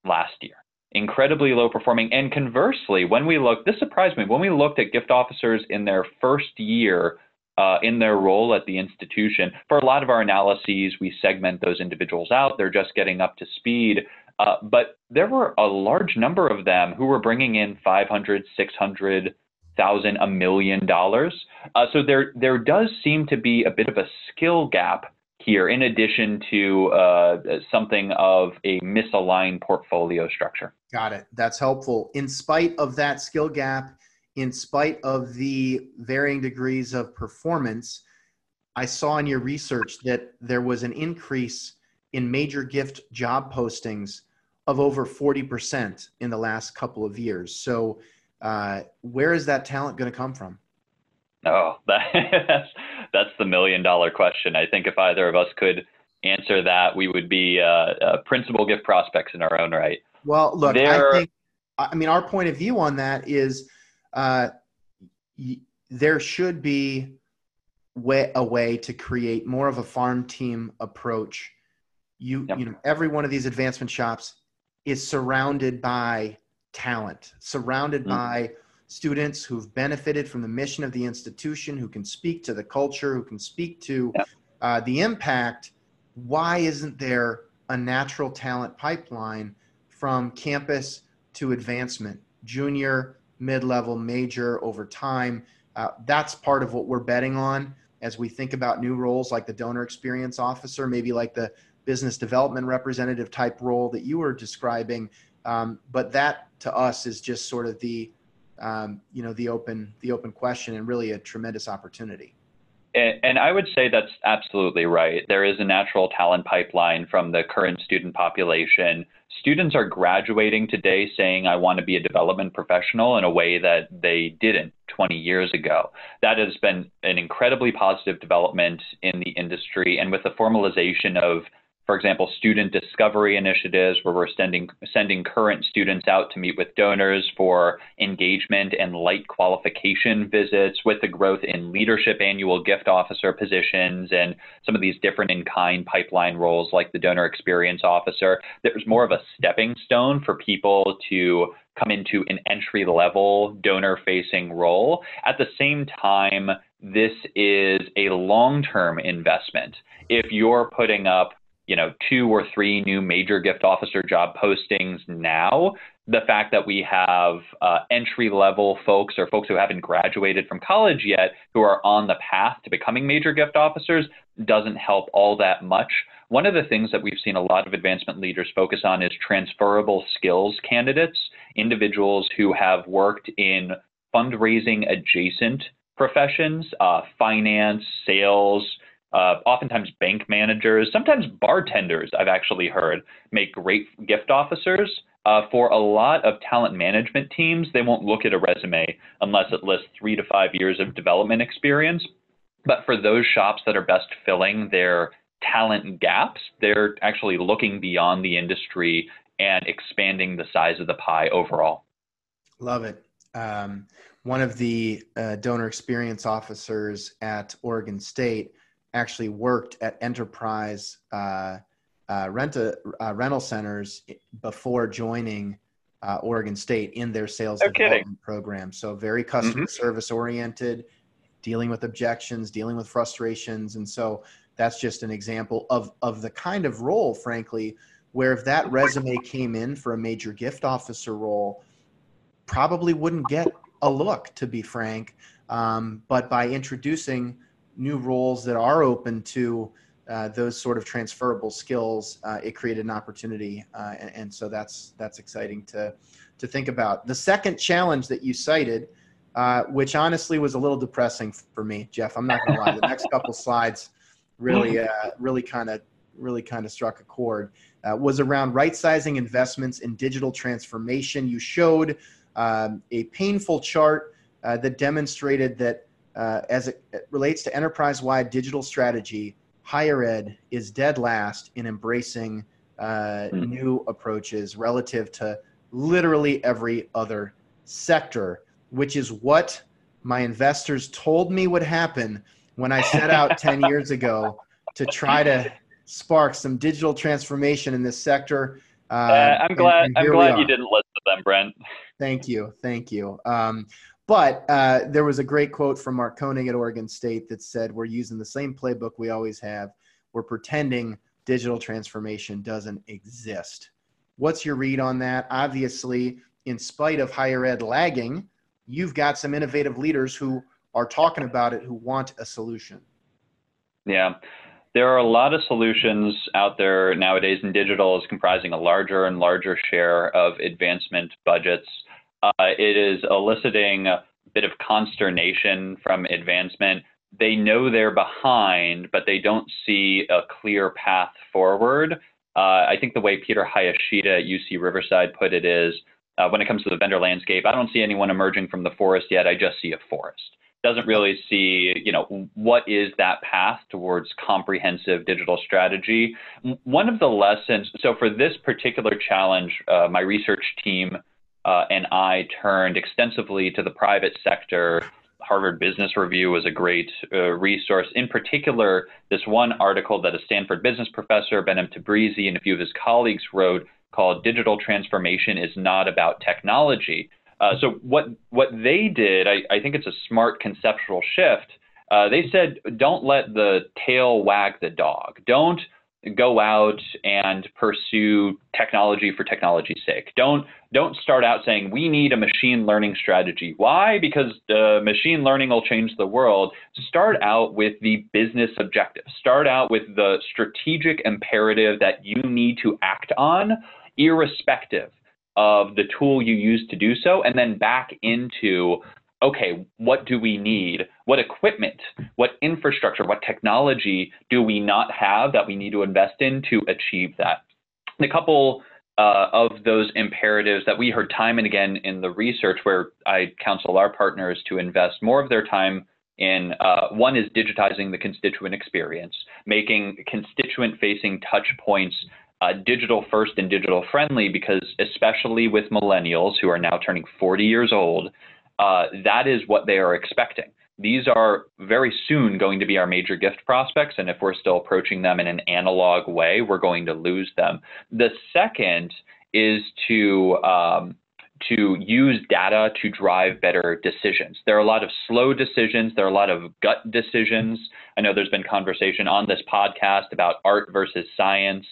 last year. Incredibly low performing. And conversely, when we looked, this surprised me, when we looked at gift officers in their first year uh, in their role at the institution. For a lot of our analyses, we segment those individuals out. They're just getting up to speed. Uh, but there were a large number of them who were bringing in 500, 600, thousand, a million dollars. Uh, so there, there does seem to be a bit of a skill gap here, in addition to uh, something of a misaligned portfolio structure. Got it. That's helpful. In spite of that skill gap, in spite of the varying degrees of performance, I saw in your research that there was an increase in major gift job postings of over 40% in the last couple of years. So, uh, where is that talent going to come from? Oh, that, that's, that's the million dollar question. I think if either of us could answer that, we would be uh, uh, principal gift prospects in our own right. Well, look, there, I think, I mean, our point of view on that is uh, y- there should be way, a way to create more of a farm team approach. You, yep. you know, every one of these advancement shops is surrounded by talent, surrounded mm-hmm. by students who've benefited from the mission of the institution, who can speak to the culture, who can speak to yep. uh, the impact. Why isn't there a natural talent pipeline from campus to advancement, junior, mid-level, major over time. Uh, that's part of what we're betting on as we think about new roles like the donor experience officer, maybe like the business development representative type role that you were describing. Um, but that to us is just sort of the um, you know the open the open question and really a tremendous opportunity. And, I would say that's absolutely right. There is a natural talent pipeline from the current student population students are graduating today saying, I want to be a development professional in a way that they didn't 20 years ago. That has been an incredibly positive development in the industry. And with the formalization of for example, student discovery initiatives where we're sending, sending current students out to meet with donors for engagement and light qualification visits with the growth in leadership annual gift officer positions and some of these different in kind pipeline roles like the donor experience officer. There's more of a stepping stone for people to come into an entry level donor facing role. At the same time, this is a long term investment. If you're putting up you know, two or three new major gift officer job postings now, the fact that we have uh, entry level folks or folks who haven't graduated from college yet who are on the path to becoming major gift officers doesn't help all that much. One of the things that we've seen a lot of advancement leaders focus on is transferable skills candidates, individuals who have worked in fundraising adjacent professions, uh, finance, sales, uh, oftentimes bank managers, sometimes bartenders, I've actually heard, make great gift officers. Uh, for a lot of talent management teams, they won't look at a resume unless it lists three to five years of development experience. But for those shops that are best filling their talent gaps, they're actually looking beyond the industry and expanding the size of the pie overall. Love it. Um, one of the uh, donor experience officers at Oregon State actually worked at enterprise uh, uh, rent uh, rental centers before joining uh, Oregon State in their sales no development kidding. program. So very customer mm-hmm. service oriented, dealing with objections, dealing with frustrations, and so that's just an example of of the kind of role, frankly, where if that resume came in for a major gift officer role, probably wouldn't get a look, to be frank. Um, but by introducing new roles that are open to uh, those sort of transferable skills, uh, it created an opportunity, uh, and, and, so that's that's exciting to to think about. The second challenge that you cited uh, which honestly was a little depressing for me, Jeff. I'm not going to lie. The next couple slides really, uh, really kind of, really kind of struck a chord. Uh, was around right sizing investments in digital transformation. You showed um, a painful chart uh, that demonstrated that uh, as it, it relates to enterprise-wide digital strategy, higher ed is dead last in embracing uh, mm. new approaches relative to literally every other sector, which is what my investors told me would happen when I set out 10 years ago to try to spark some digital transformation in this sector. Uh, uh, I'm glad. And, and I'm glad you didn't listen to them, Brent. Thank you. Thank you. Um, but uh, there was a great quote from Mark Koenig at Oregon State that said, "We're using the same playbook we always have. We're pretending digital transformation doesn't exist." What's your read on that? Obviously, in spite of higher ed lagging, you've got some innovative leaders who are talking about it who want a solution. Yeah. There are a lot of solutions out there nowadays, and digital is comprising a larger and larger share of advancement budgets. Uh, it is eliciting a bit of consternation from advancement. They know they're behind, but they don't see a clear path forward. Uh, I think the way Peter Hayashida at UC Riverside put it is uh, when it comes to the vendor landscape, I don't see anyone emerging from the forest yet. I just see a forest. Doesn't really see, you know, what is that path towards comprehensive digital strategy. One of the lessons, so for this particular challenge, uh, my research team uh, and I turned extensively to the private sector Harvard Business Review was a great uh, resource. In particular, this one article that a Stanford business professor, Behnam Tabrizi, and a few of his colleagues wrote called Digital Transformation is Not About Technology. Uh, so what, what they did, I, I, think it's a smart conceptual shift. Uh, they said, don't let the tail wag the dog. Don't go out and pursue technology for technology's sake. Don't don't start out saying we need a machine learning strategy. Why? Because uh, machine learning will change the world. Start out with the business objective. Start out with the strategic imperative that you need to act on, irrespective of the tool you use to do so, and then back into okay, what do we need? What equipment, what infrastructure, what technology do we not have that we need to invest in to achieve that? And a couple uh, of those imperatives that we heard time and again in the research where I counsel our partners to invest more of their time in uh, one is digitizing the constituent experience, making constituent facing touch points uh, digital first and digital friendly because especially with millennials who are now turning 40 years old, uh, that is what they are expecting. These are very soon going to be our major gift prospects, and if we're still approaching them in an analog way, we're going to lose them. The second is to um, to use data to drive better decisions. There are a lot of slow decisions. There are a lot of gut decisions. I know there's been conversation on this podcast about art versus science.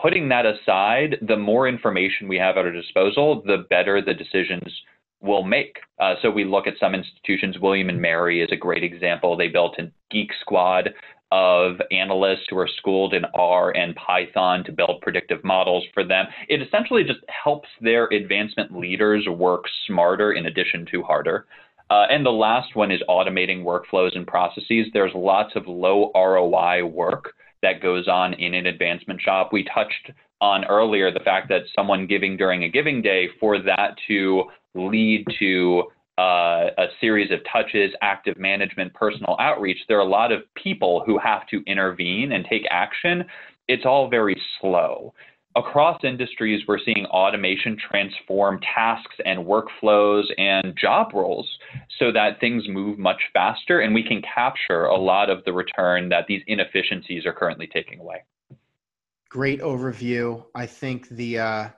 Putting that aside, the more information we have at our disposal, the better the decisions will make. Uh, so we look at some institutions. William and Mary is a great example. They built a geek squad of analysts who are schooled in R and Python to build predictive models for them. It essentially just helps their advancement leaders work smarter in addition to harder. Uh, and the last one is automating workflows and processes. There's lots of low ROI work that goes on in an advancement shop. We touched on earlier the fact that someone giving during a giving day for that to lead to uh, a series of touches, active management, personal outreach, there are a lot of people who have to intervene and take action. It's all very slow. Across industries, we're seeing automation transform tasks and workflows and job roles so that things move much faster and we can capture a lot of the return that these inefficiencies are currently taking away. Great overview. I think the uh,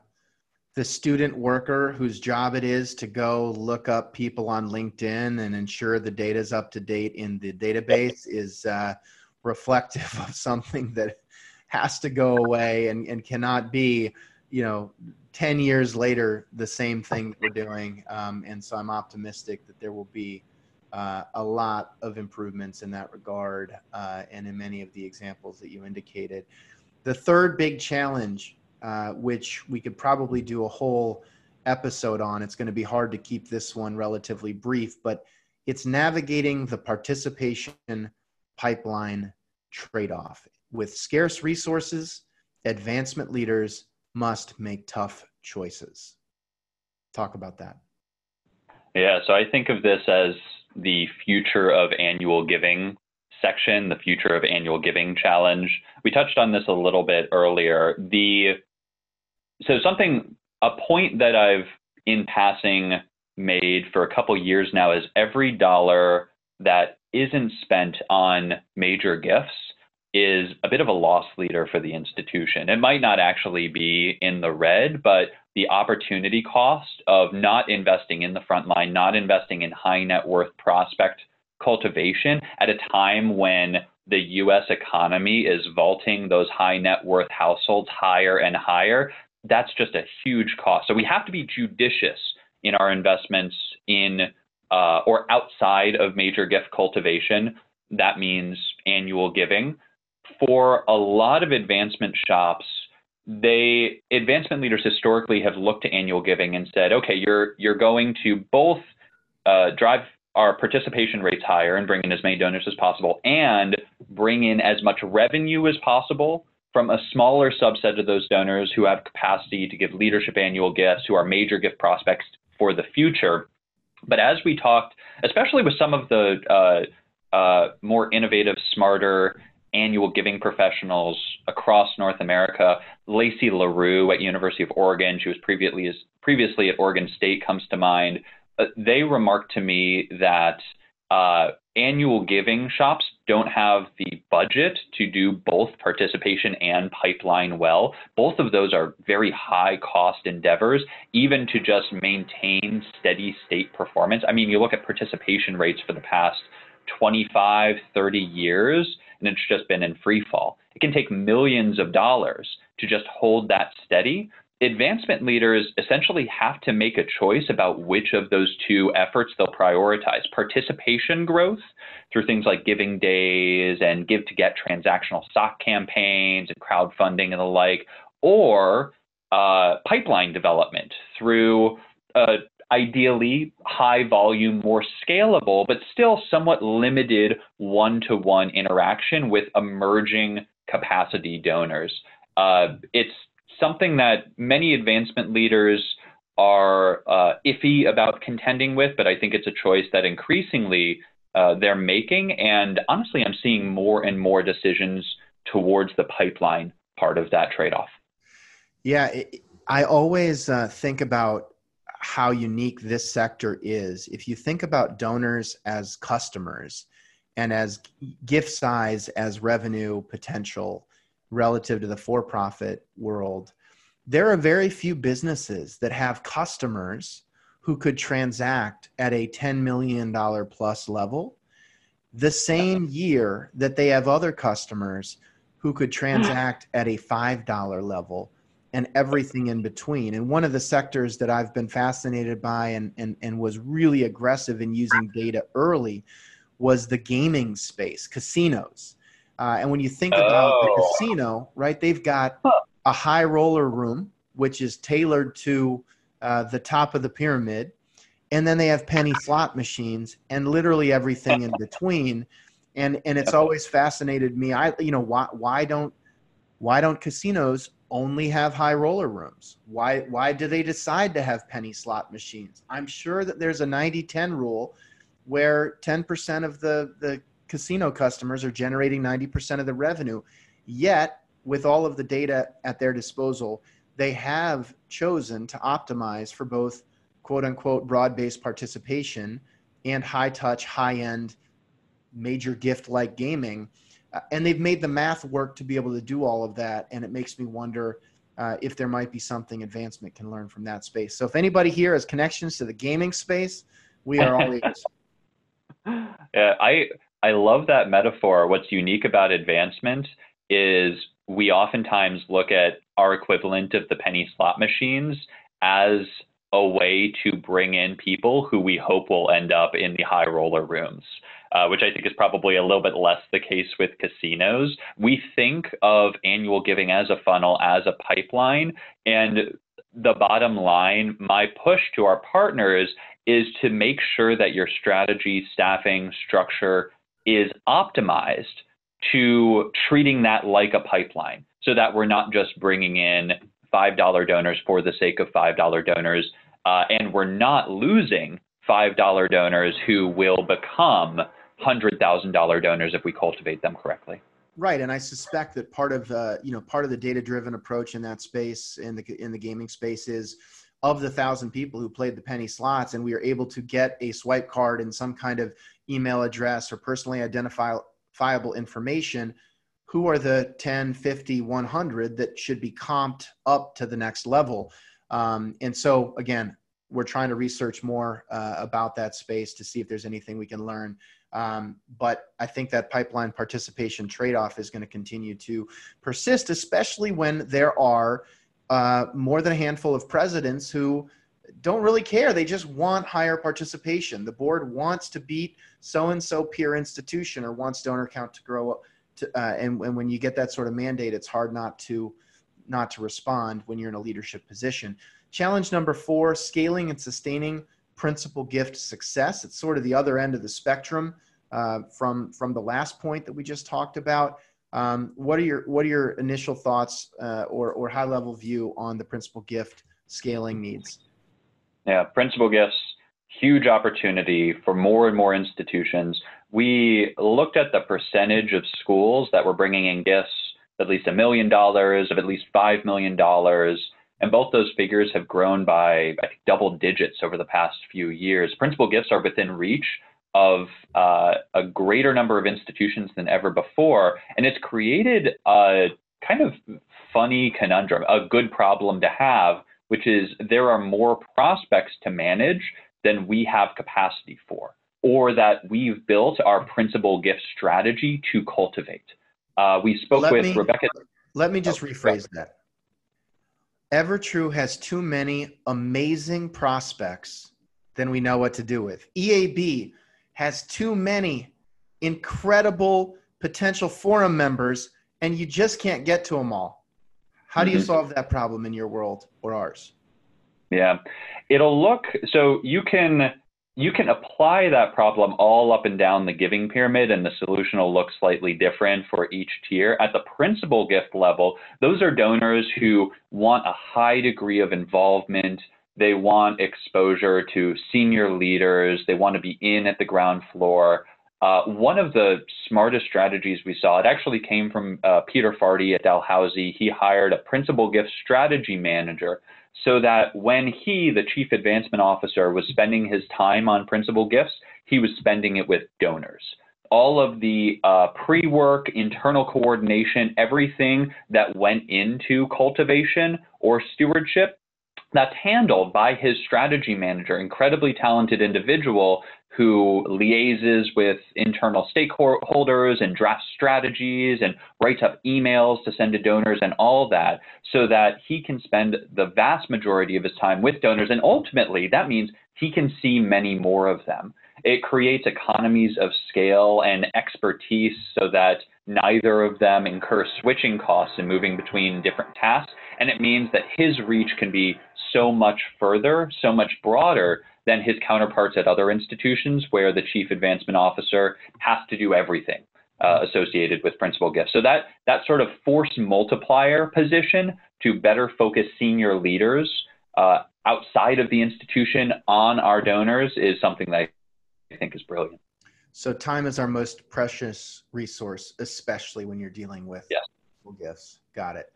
the student worker whose job it is to go look up people on LinkedIn and ensure the data is up to date in the database is uh, reflective of something that has to go away and, and cannot be, you know, 10 years later, the same thing that we're doing. Um, and so I'm optimistic that there will be uh, a lot of improvements in that regard uh, and in many of the examples that you indicated. The third big challenge uh, which we could probably do a whole episode on. It's going to be hard to keep this one relatively brief, but it's navigating the participation pipeline trade off. With scarce resources, advancement leaders must make tough choices. Talk about that. Yeah, so I think of this as the future of annual giving section, the future of annual giving challenge. We touched on this a little bit earlier. The so something a point that I've in passing made for a couple years now is every dollar that isn't spent on major gifts is a bit of a loss leader for the institution. It might not actually be in the red, but the opportunity cost of not investing in the front line, not investing in high net worth prospect cultivation at a time when the US economy is vaulting those high net worth households higher and higher, that's just a huge cost. So we have to be judicious in our investments in uh, or outside of major gift cultivation. That means annual giving. For a lot of advancement shops, they advancement leaders historically have looked to annual giving and said, okay, you're you're going to both uh, drive our participation rates higher and bring in as many donors as possible, and bring in as much revenue as possible from a smaller subset of those donors who have capacity to give leadership annual gifts, who are major gift prospects for the future. But as we talked, especially with some of the uh, uh, more innovative, smarter annual giving professionals across North America, Lacey LaRue at University of Oregon, she was previously previously at Oregon State, comes to mind. Uh, they remarked to me that uh, annual giving shops don't have the budget to do both participation and pipeline well. Both of those are very high cost endeavors, even to just maintain steady state performance. I mean, you look at participation rates for the past 25, 30 years, and it's just been in free fall. It can take millions of dollars to just hold that steady advancement leaders essentially have to make a choice about which of those two efforts they'll prioritize participation growth through things like giving days and give to get transactional stock campaigns and crowdfunding and the like, or uh, pipeline development through uh, ideally high volume, more scalable, but still somewhat limited one to one interaction with emerging capacity donors. Uh, it's something that many advancement leaders are uh, iffy about contending with, but I think it's a choice that increasingly uh, they're making. And honestly, I'm seeing more and more decisions towards the pipeline part of that trade off. Yeah, it, I always uh, think about how unique this sector is. If you think about donors as customers and as gift size as revenue potential, relative to the for profit world, there are very few businesses that have customers who could transact at a $10 million plus level the same year that they have other customers who could transact at a $5 level and everything in between. And one of the sectors that I've been fascinated by and, and, and was really aggressive in using data early was the gaming space, casinos. Uh, and when you think about oh. the casino, right, they've got a high roller room, which is tailored to uh, the top of the pyramid. And then they have penny slot machines and literally everything in between. And, and it's always fascinated me. I, you know, why, why don't, why don't casinos only have high roller rooms? Why, why do they decide to have penny slot machines? I'm sure that there's a 90 10 rule where 10% of the, the casino customers are generating 90% of the revenue. Yet, with all of the data at their disposal, they have chosen to optimize for both quote unquote broad based participation and high touch, high end, major gift like gaming. Uh, and they've made the math work to be able to do all of that. And it makes me wonder uh, if there might be something advancement can learn from that space. So if anybody here has connections to the gaming space, we are all ears. Yeah, I I love that metaphor. What's unique about advancement is we oftentimes look at our equivalent of the penny slot machines as a way to bring in people who we hope will end up in the high roller rooms, uh, which I think is probably a little bit less the case with casinos. We think of annual giving as a funnel, as a pipeline, and the bottom line, my push to our partners is to make sure that your strategy, staffing, structure is optimized to treating that like a pipeline so that we're not just bringing in $5 donors for the sake of $5 donors, uh, and we're not losing $5 donors who will become $100,000 donors if we cultivate them correctly. Right, and I suspect that part of uh, you know part of the data-driven approach in that space in the in the gaming space is of the thousand people who played the penny slots, and we are able to get a swipe card and some kind of email address or personally identifiable information. Who are the 10, 50, 100 that should be comped up to the next level? Um, and so, again, we're trying to research more uh, about that space to see if there's anything we can learn. Um, but I think that pipeline participation trade off is going to continue to persist, especially when there are uh, more than a handful of presidents who don't really care. They just want higher participation. The board wants to beat so and so peer institution or wants donor count to grow up. To, uh, and, and when you get that sort of mandate, it's hard not to not to respond when you're in a leadership position. Challenge number four: scaling and sustaining principal gift success. It's sort of the other end of the spectrum uh, from from the last point that we just talked about. Um, what are your what are your initial thoughts uh, or or high level view on the principal gift scaling needs? Yeah, principal gifts, huge opportunity for more and more institutions. We looked at the percentage of schools that were bringing in gifts at least a million dollars, of at least five million dollars and both those figures have grown by I think, double digits over the past few years. Principal gifts are within reach of uh, a greater number of institutions than ever before, and it's created a kind of funny conundrum, a good problem to have, which is there are more prospects to manage than we have capacity for, or that we've built our principal gift strategy to cultivate. Uh, we spoke let with me, Rebecca. Let me just oh, rephrase that. Evertrue has too many amazing prospects than we know what to do with. EAB has too many incredible potential forum members, and you just can't get to them all. How do you mm-hmm. solve that problem in your world or ours? Yeah, it'll look so you can you can apply that problem all up and down the giving pyramid, and the solution will look slightly different for each tier. At the principal gift level, those are donors who want a high degree of involvement. They want exposure to senior leaders. They want to be in at the ground floor. Uh, one of the smartest strategies we saw, it actually came from uh, Peter Fardy at Dalhousie. He hired a principal gift strategy manager so that when he, the chief advancement officer, was spending his time on principal gifts, he was spending it with donors. All of the uh, pre work, internal coordination, everything that went into cultivation or stewardship, that's handled by his strategy manager, incredibly talented individual who liaises with internal stakeholders and drafts strategies and writes up emails to send to donors and all that so that he can spend the vast majority of his time with donors. And ultimately, that means he can see many more of them. It creates economies of scale and expertise so that neither of them incur switching costs and moving between different tasks. And it means that his reach can be so much further, so much broader than his counterparts at other institutions where the chief advancement officer has to do everything uh, associated with principal gifts. So that that sort of force multiplier position to better focus senior leaders uh, outside of the institution on our donors is something that I think is brilliant. So time is our most precious resource, especially when you're dealing with yes. gifts. Got it.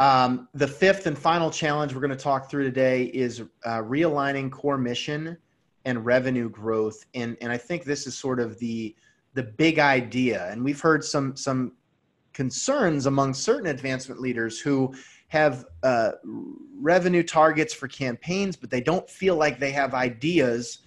Um, the fifth and final challenge we're going to talk through today is uh, realigning core mission and revenue growth, and and I think this is sort of the the big idea. And we've heard some some concerns among certain advancement leaders who have uh, revenue targets for campaigns, but they don't feel like they have ideas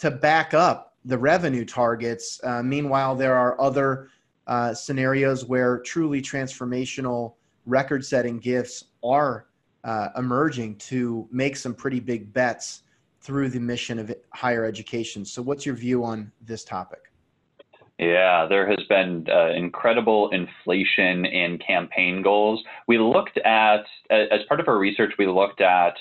to back up the revenue targets. Uh, meanwhile, there are other uh, scenarios where truly transformational record setting gifts are uh, emerging to make some pretty big bets through the mission of higher education. So, what's your view on this topic? Yeah, there has been uh, incredible inflation in campaign goals. We looked at, as part of our research, we looked at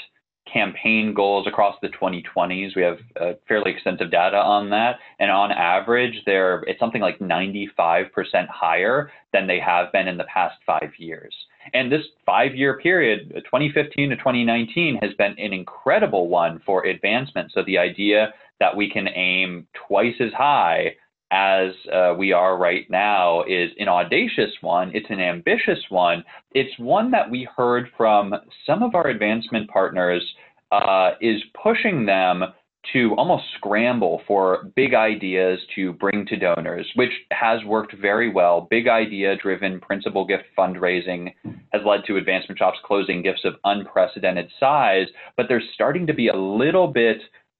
campaign goals across the 2020s. We have uh, fairly extensive data on that, and on average, they're it's something like 95% higher than they have been in the past five years. And this five-year period, 2015 to 2019, has been an incredible one for advancement. So the idea that we can aim twice as high as uh, we are right now is an audacious one. It's an ambitious one. It's one that we heard from some of our advancement partners uh, is pushing them to almost scramble for big ideas to bring to donors, which has worked very well. Big idea driven principal gift fundraising has led to advancement shops closing gifts of unprecedented size, but there's starting to be a little bit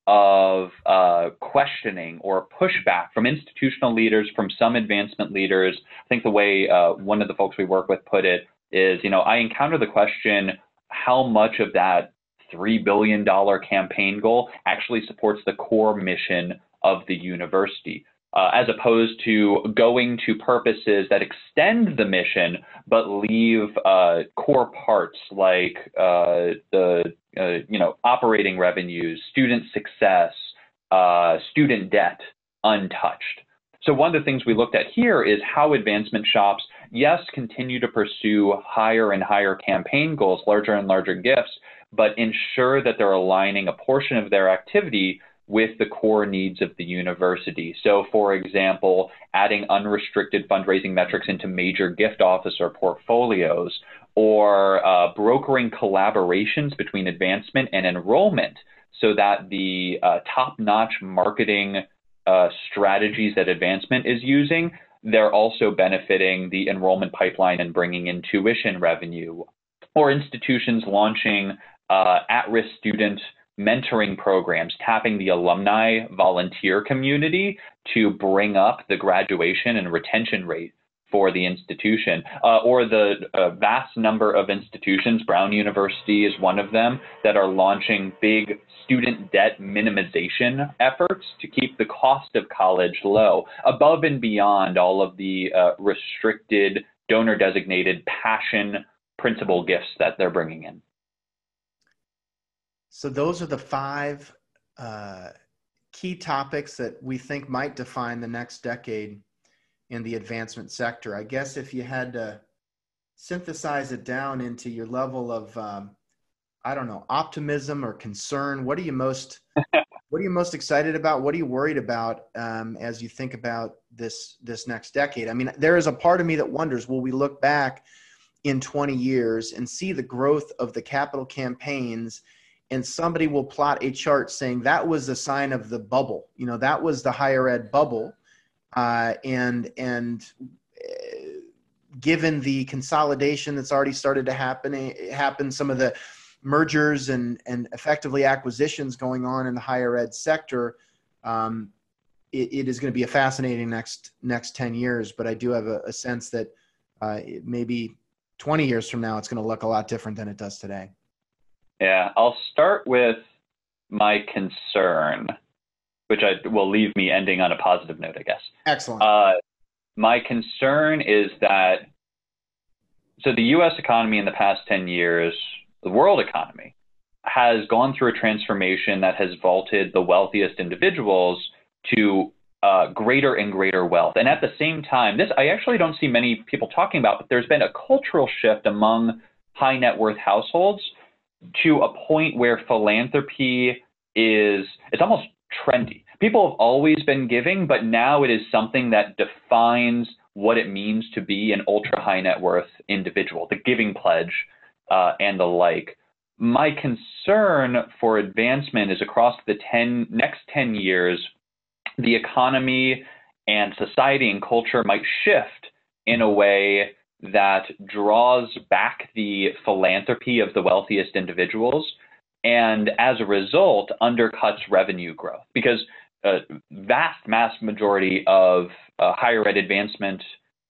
of uh, questioning or pushback from institutional leaders, from some advancement leaders. I think the way uh, one of the folks we work with put it is, you know, I encounter the question how much of that $3 billion campaign goal actually supports the core mission of the university uh, as opposed to going to purposes that extend the mission but leave uh, core parts like uh, the uh, you know operating revenues, student success, uh, student debt untouched. So one of the things we looked at here is how advancement shops, yes, continue to pursue higher and higher campaign goals, larger and larger gifts, but ensure that they're aligning a portion of their activity with the core needs of the university. So, for example, adding unrestricted fundraising metrics into major gift officer portfolios or uh, brokering collaborations between advancement and enrollment so that the uh, top notch marketing uh, strategies that advancement is using. They're also benefiting the enrollment pipeline and bringing in tuition revenue, or institutions launching uh, at risk student mentoring programs, tapping the alumni volunteer community to bring up the graduation and retention rate for the institution, uh, or the uh, vast number of institutions, Brown University is one of them, that are launching big student debt minimization efforts to keep the cost of college low, above and beyond all of the uh, restricted donor designated passion principal gifts that they're bringing in. So those are the five uh, key topics that we think might define the next decade in the advancement sector. I guess if you had to synthesize it down into your level of, um, I don't know, optimism or concern, what are you most what are you most excited about? What are you worried about um, as you think about this this next decade? I mean, there is a part of me that wonders: Will we look back in 20 years and see the growth of the capital campaigns? And somebody will plot a chart saying that was a sign of the bubble. You know, that was the higher ed bubble, uh, and and uh, given the consolidation that's already started to happen, happen some of the mergers and and effectively acquisitions going on in the higher ed sector. Um, it, it is going to be a fascinating next next 10 years but i do have a, a sense that uh, maybe 20 years from now it's going to look a lot different than it does today yeah, I'll start with my concern, which I will leave me ending on a positive note, I guess. Excellent. Uh, my concern is that so the U.S. economy in the past 10 years, the world economy, has gone through a transformation that has vaulted the wealthiest individuals to uh, greater and greater wealth. And at the same time, this I actually don't see many people talking about, but there's been a cultural shift among high net worth households to a point where philanthropy is it's almost trendy. People have always been giving, but now it is something that defines what it means to be an ultra high net worth individual, the giving pledge uh, and the like. My concern for advancement is across the 10, next 10 years, the economy and society and culture might shift in a way that draws back the philanthropy of the wealthiest individuals and as a result undercuts revenue growth. Because a vast mass majority of uh, higher ed advancement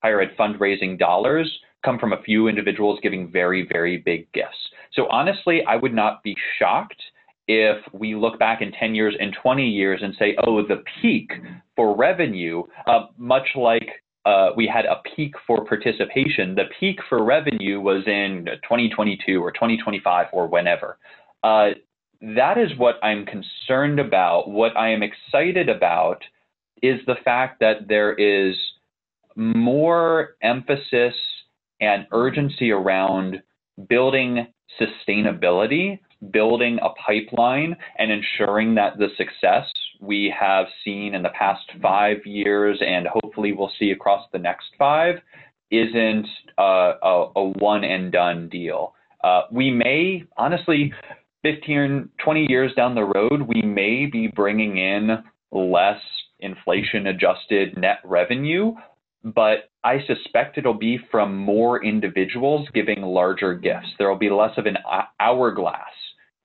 higher ed fundraising dollars come from a few individuals giving very very big gifts. So honestly i would not be shocked if we look back in 10 years and 20 years and say, oh, the peak for revenue, uh, much like uh, we had a peak for participation, the peak for revenue was in 2022 or 2025 or whenever. Uh, that is what I'm concerned about. What I am excited about is the fact that there is more emphasis and urgency around building sustainability, building a pipeline, and ensuring that the success we have seen in the past five years and hopefully we'll see across the next five isn't a, a, a one and done deal. Uh, we may, honestly, 15, 20 years down the road, we may be bringing in less inflation adjusted net revenue, but I suspect it'll be from more individuals giving larger gifts. There will be less of an hourglass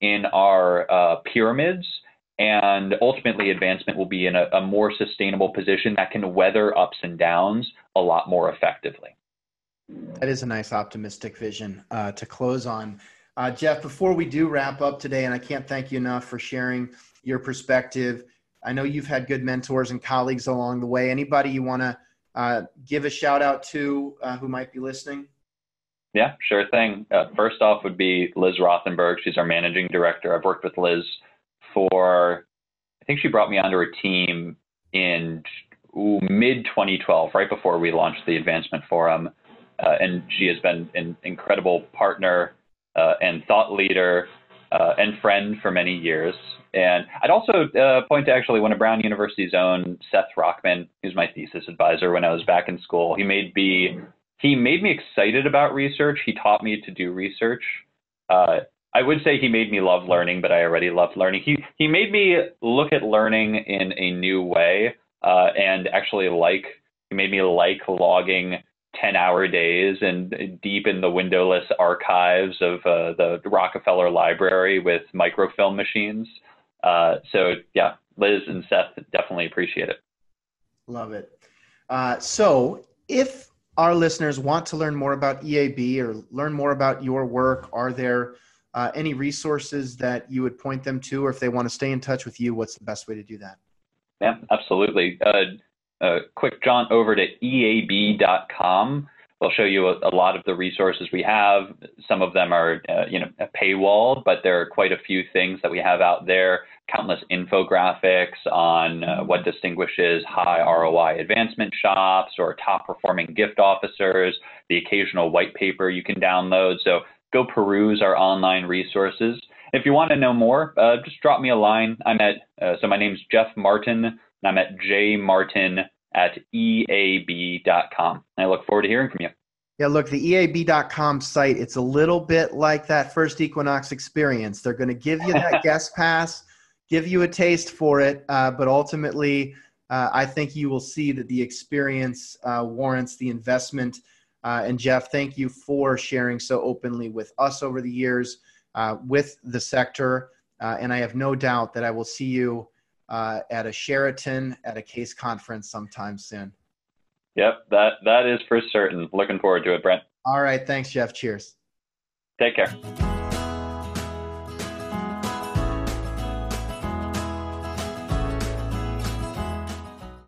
in our uh, pyramids, and ultimately, advancement will be in a, a more sustainable position that can weather ups and downs a lot more effectively. That is a nice optimistic vision uh, to close on. Uh, Jeff, before we do wrap up today, and I can't thank you enough for sharing your perspective. I know you've had good mentors and colleagues along the way. Anybody you want to uh, give a shout out to uh, who might be listening? Yeah, sure thing. Uh, first off would be Liz Rothenberg. She's our managing director. I've worked with Liz for, I think she brought me onto her team in mid 2012, right before we launched the Advancement Forum. Uh, and she has been an incredible partner uh, and thought leader uh, and friend for many years. And I'd also uh, point to actually one of Brown University's own, Seth Rockman, who's my thesis advisor when I was back in school. He made me he made me excited about research. He taught me to do research. Uh, I would say he made me love learning, but I already loved learning. He he made me look at learning in a new way, uh, and actually like he made me like logging 10 hour days and deep in the windowless archives of uh, the Rockefeller Library with microfilm machines. Uh, so, yeah, Liz and Seth definitely appreciate it. Love it. Uh, so, if our listeners want to learn more about EAB or learn more about your work, are there uh, any resources that you would point them to, or if they want to stay in touch with you, what's the best way to do that? Yeah, absolutely. Uh, a quick jaunt over to eab.com. We'll show you a, a, lot of the resources we have. Some of them are, uh, you know, paywalled, but there are quite a few things that we have out there. Countless infographics on uh, what distinguishes high ROI advancement shops or top performing gift officers. The occasional white paper you can download. So go peruse our online resources. If you want to know more, uh, just drop me a line. I'm at, uh, so my name's Jeff Martin I'm at jmartin at eab.com. I look forward to hearing from you. Yeah, look, the EAB.com site, it's a little bit like that first Equinox experience. They're going to give you that guest pass, give you a taste for it, uh, but ultimately, uh, I think you will see that the experience uh, warrants the investment. Uh, and Jeff, thank you for sharing so openly with us over the years uh, with the sector. Uh, and I have no doubt that I will see you uh, at a Sheraton at a CASE conference sometime soon. Yep, that that is for certain. Looking forward to it, Brent. All right, thanks, Jeff. Cheers. Take care.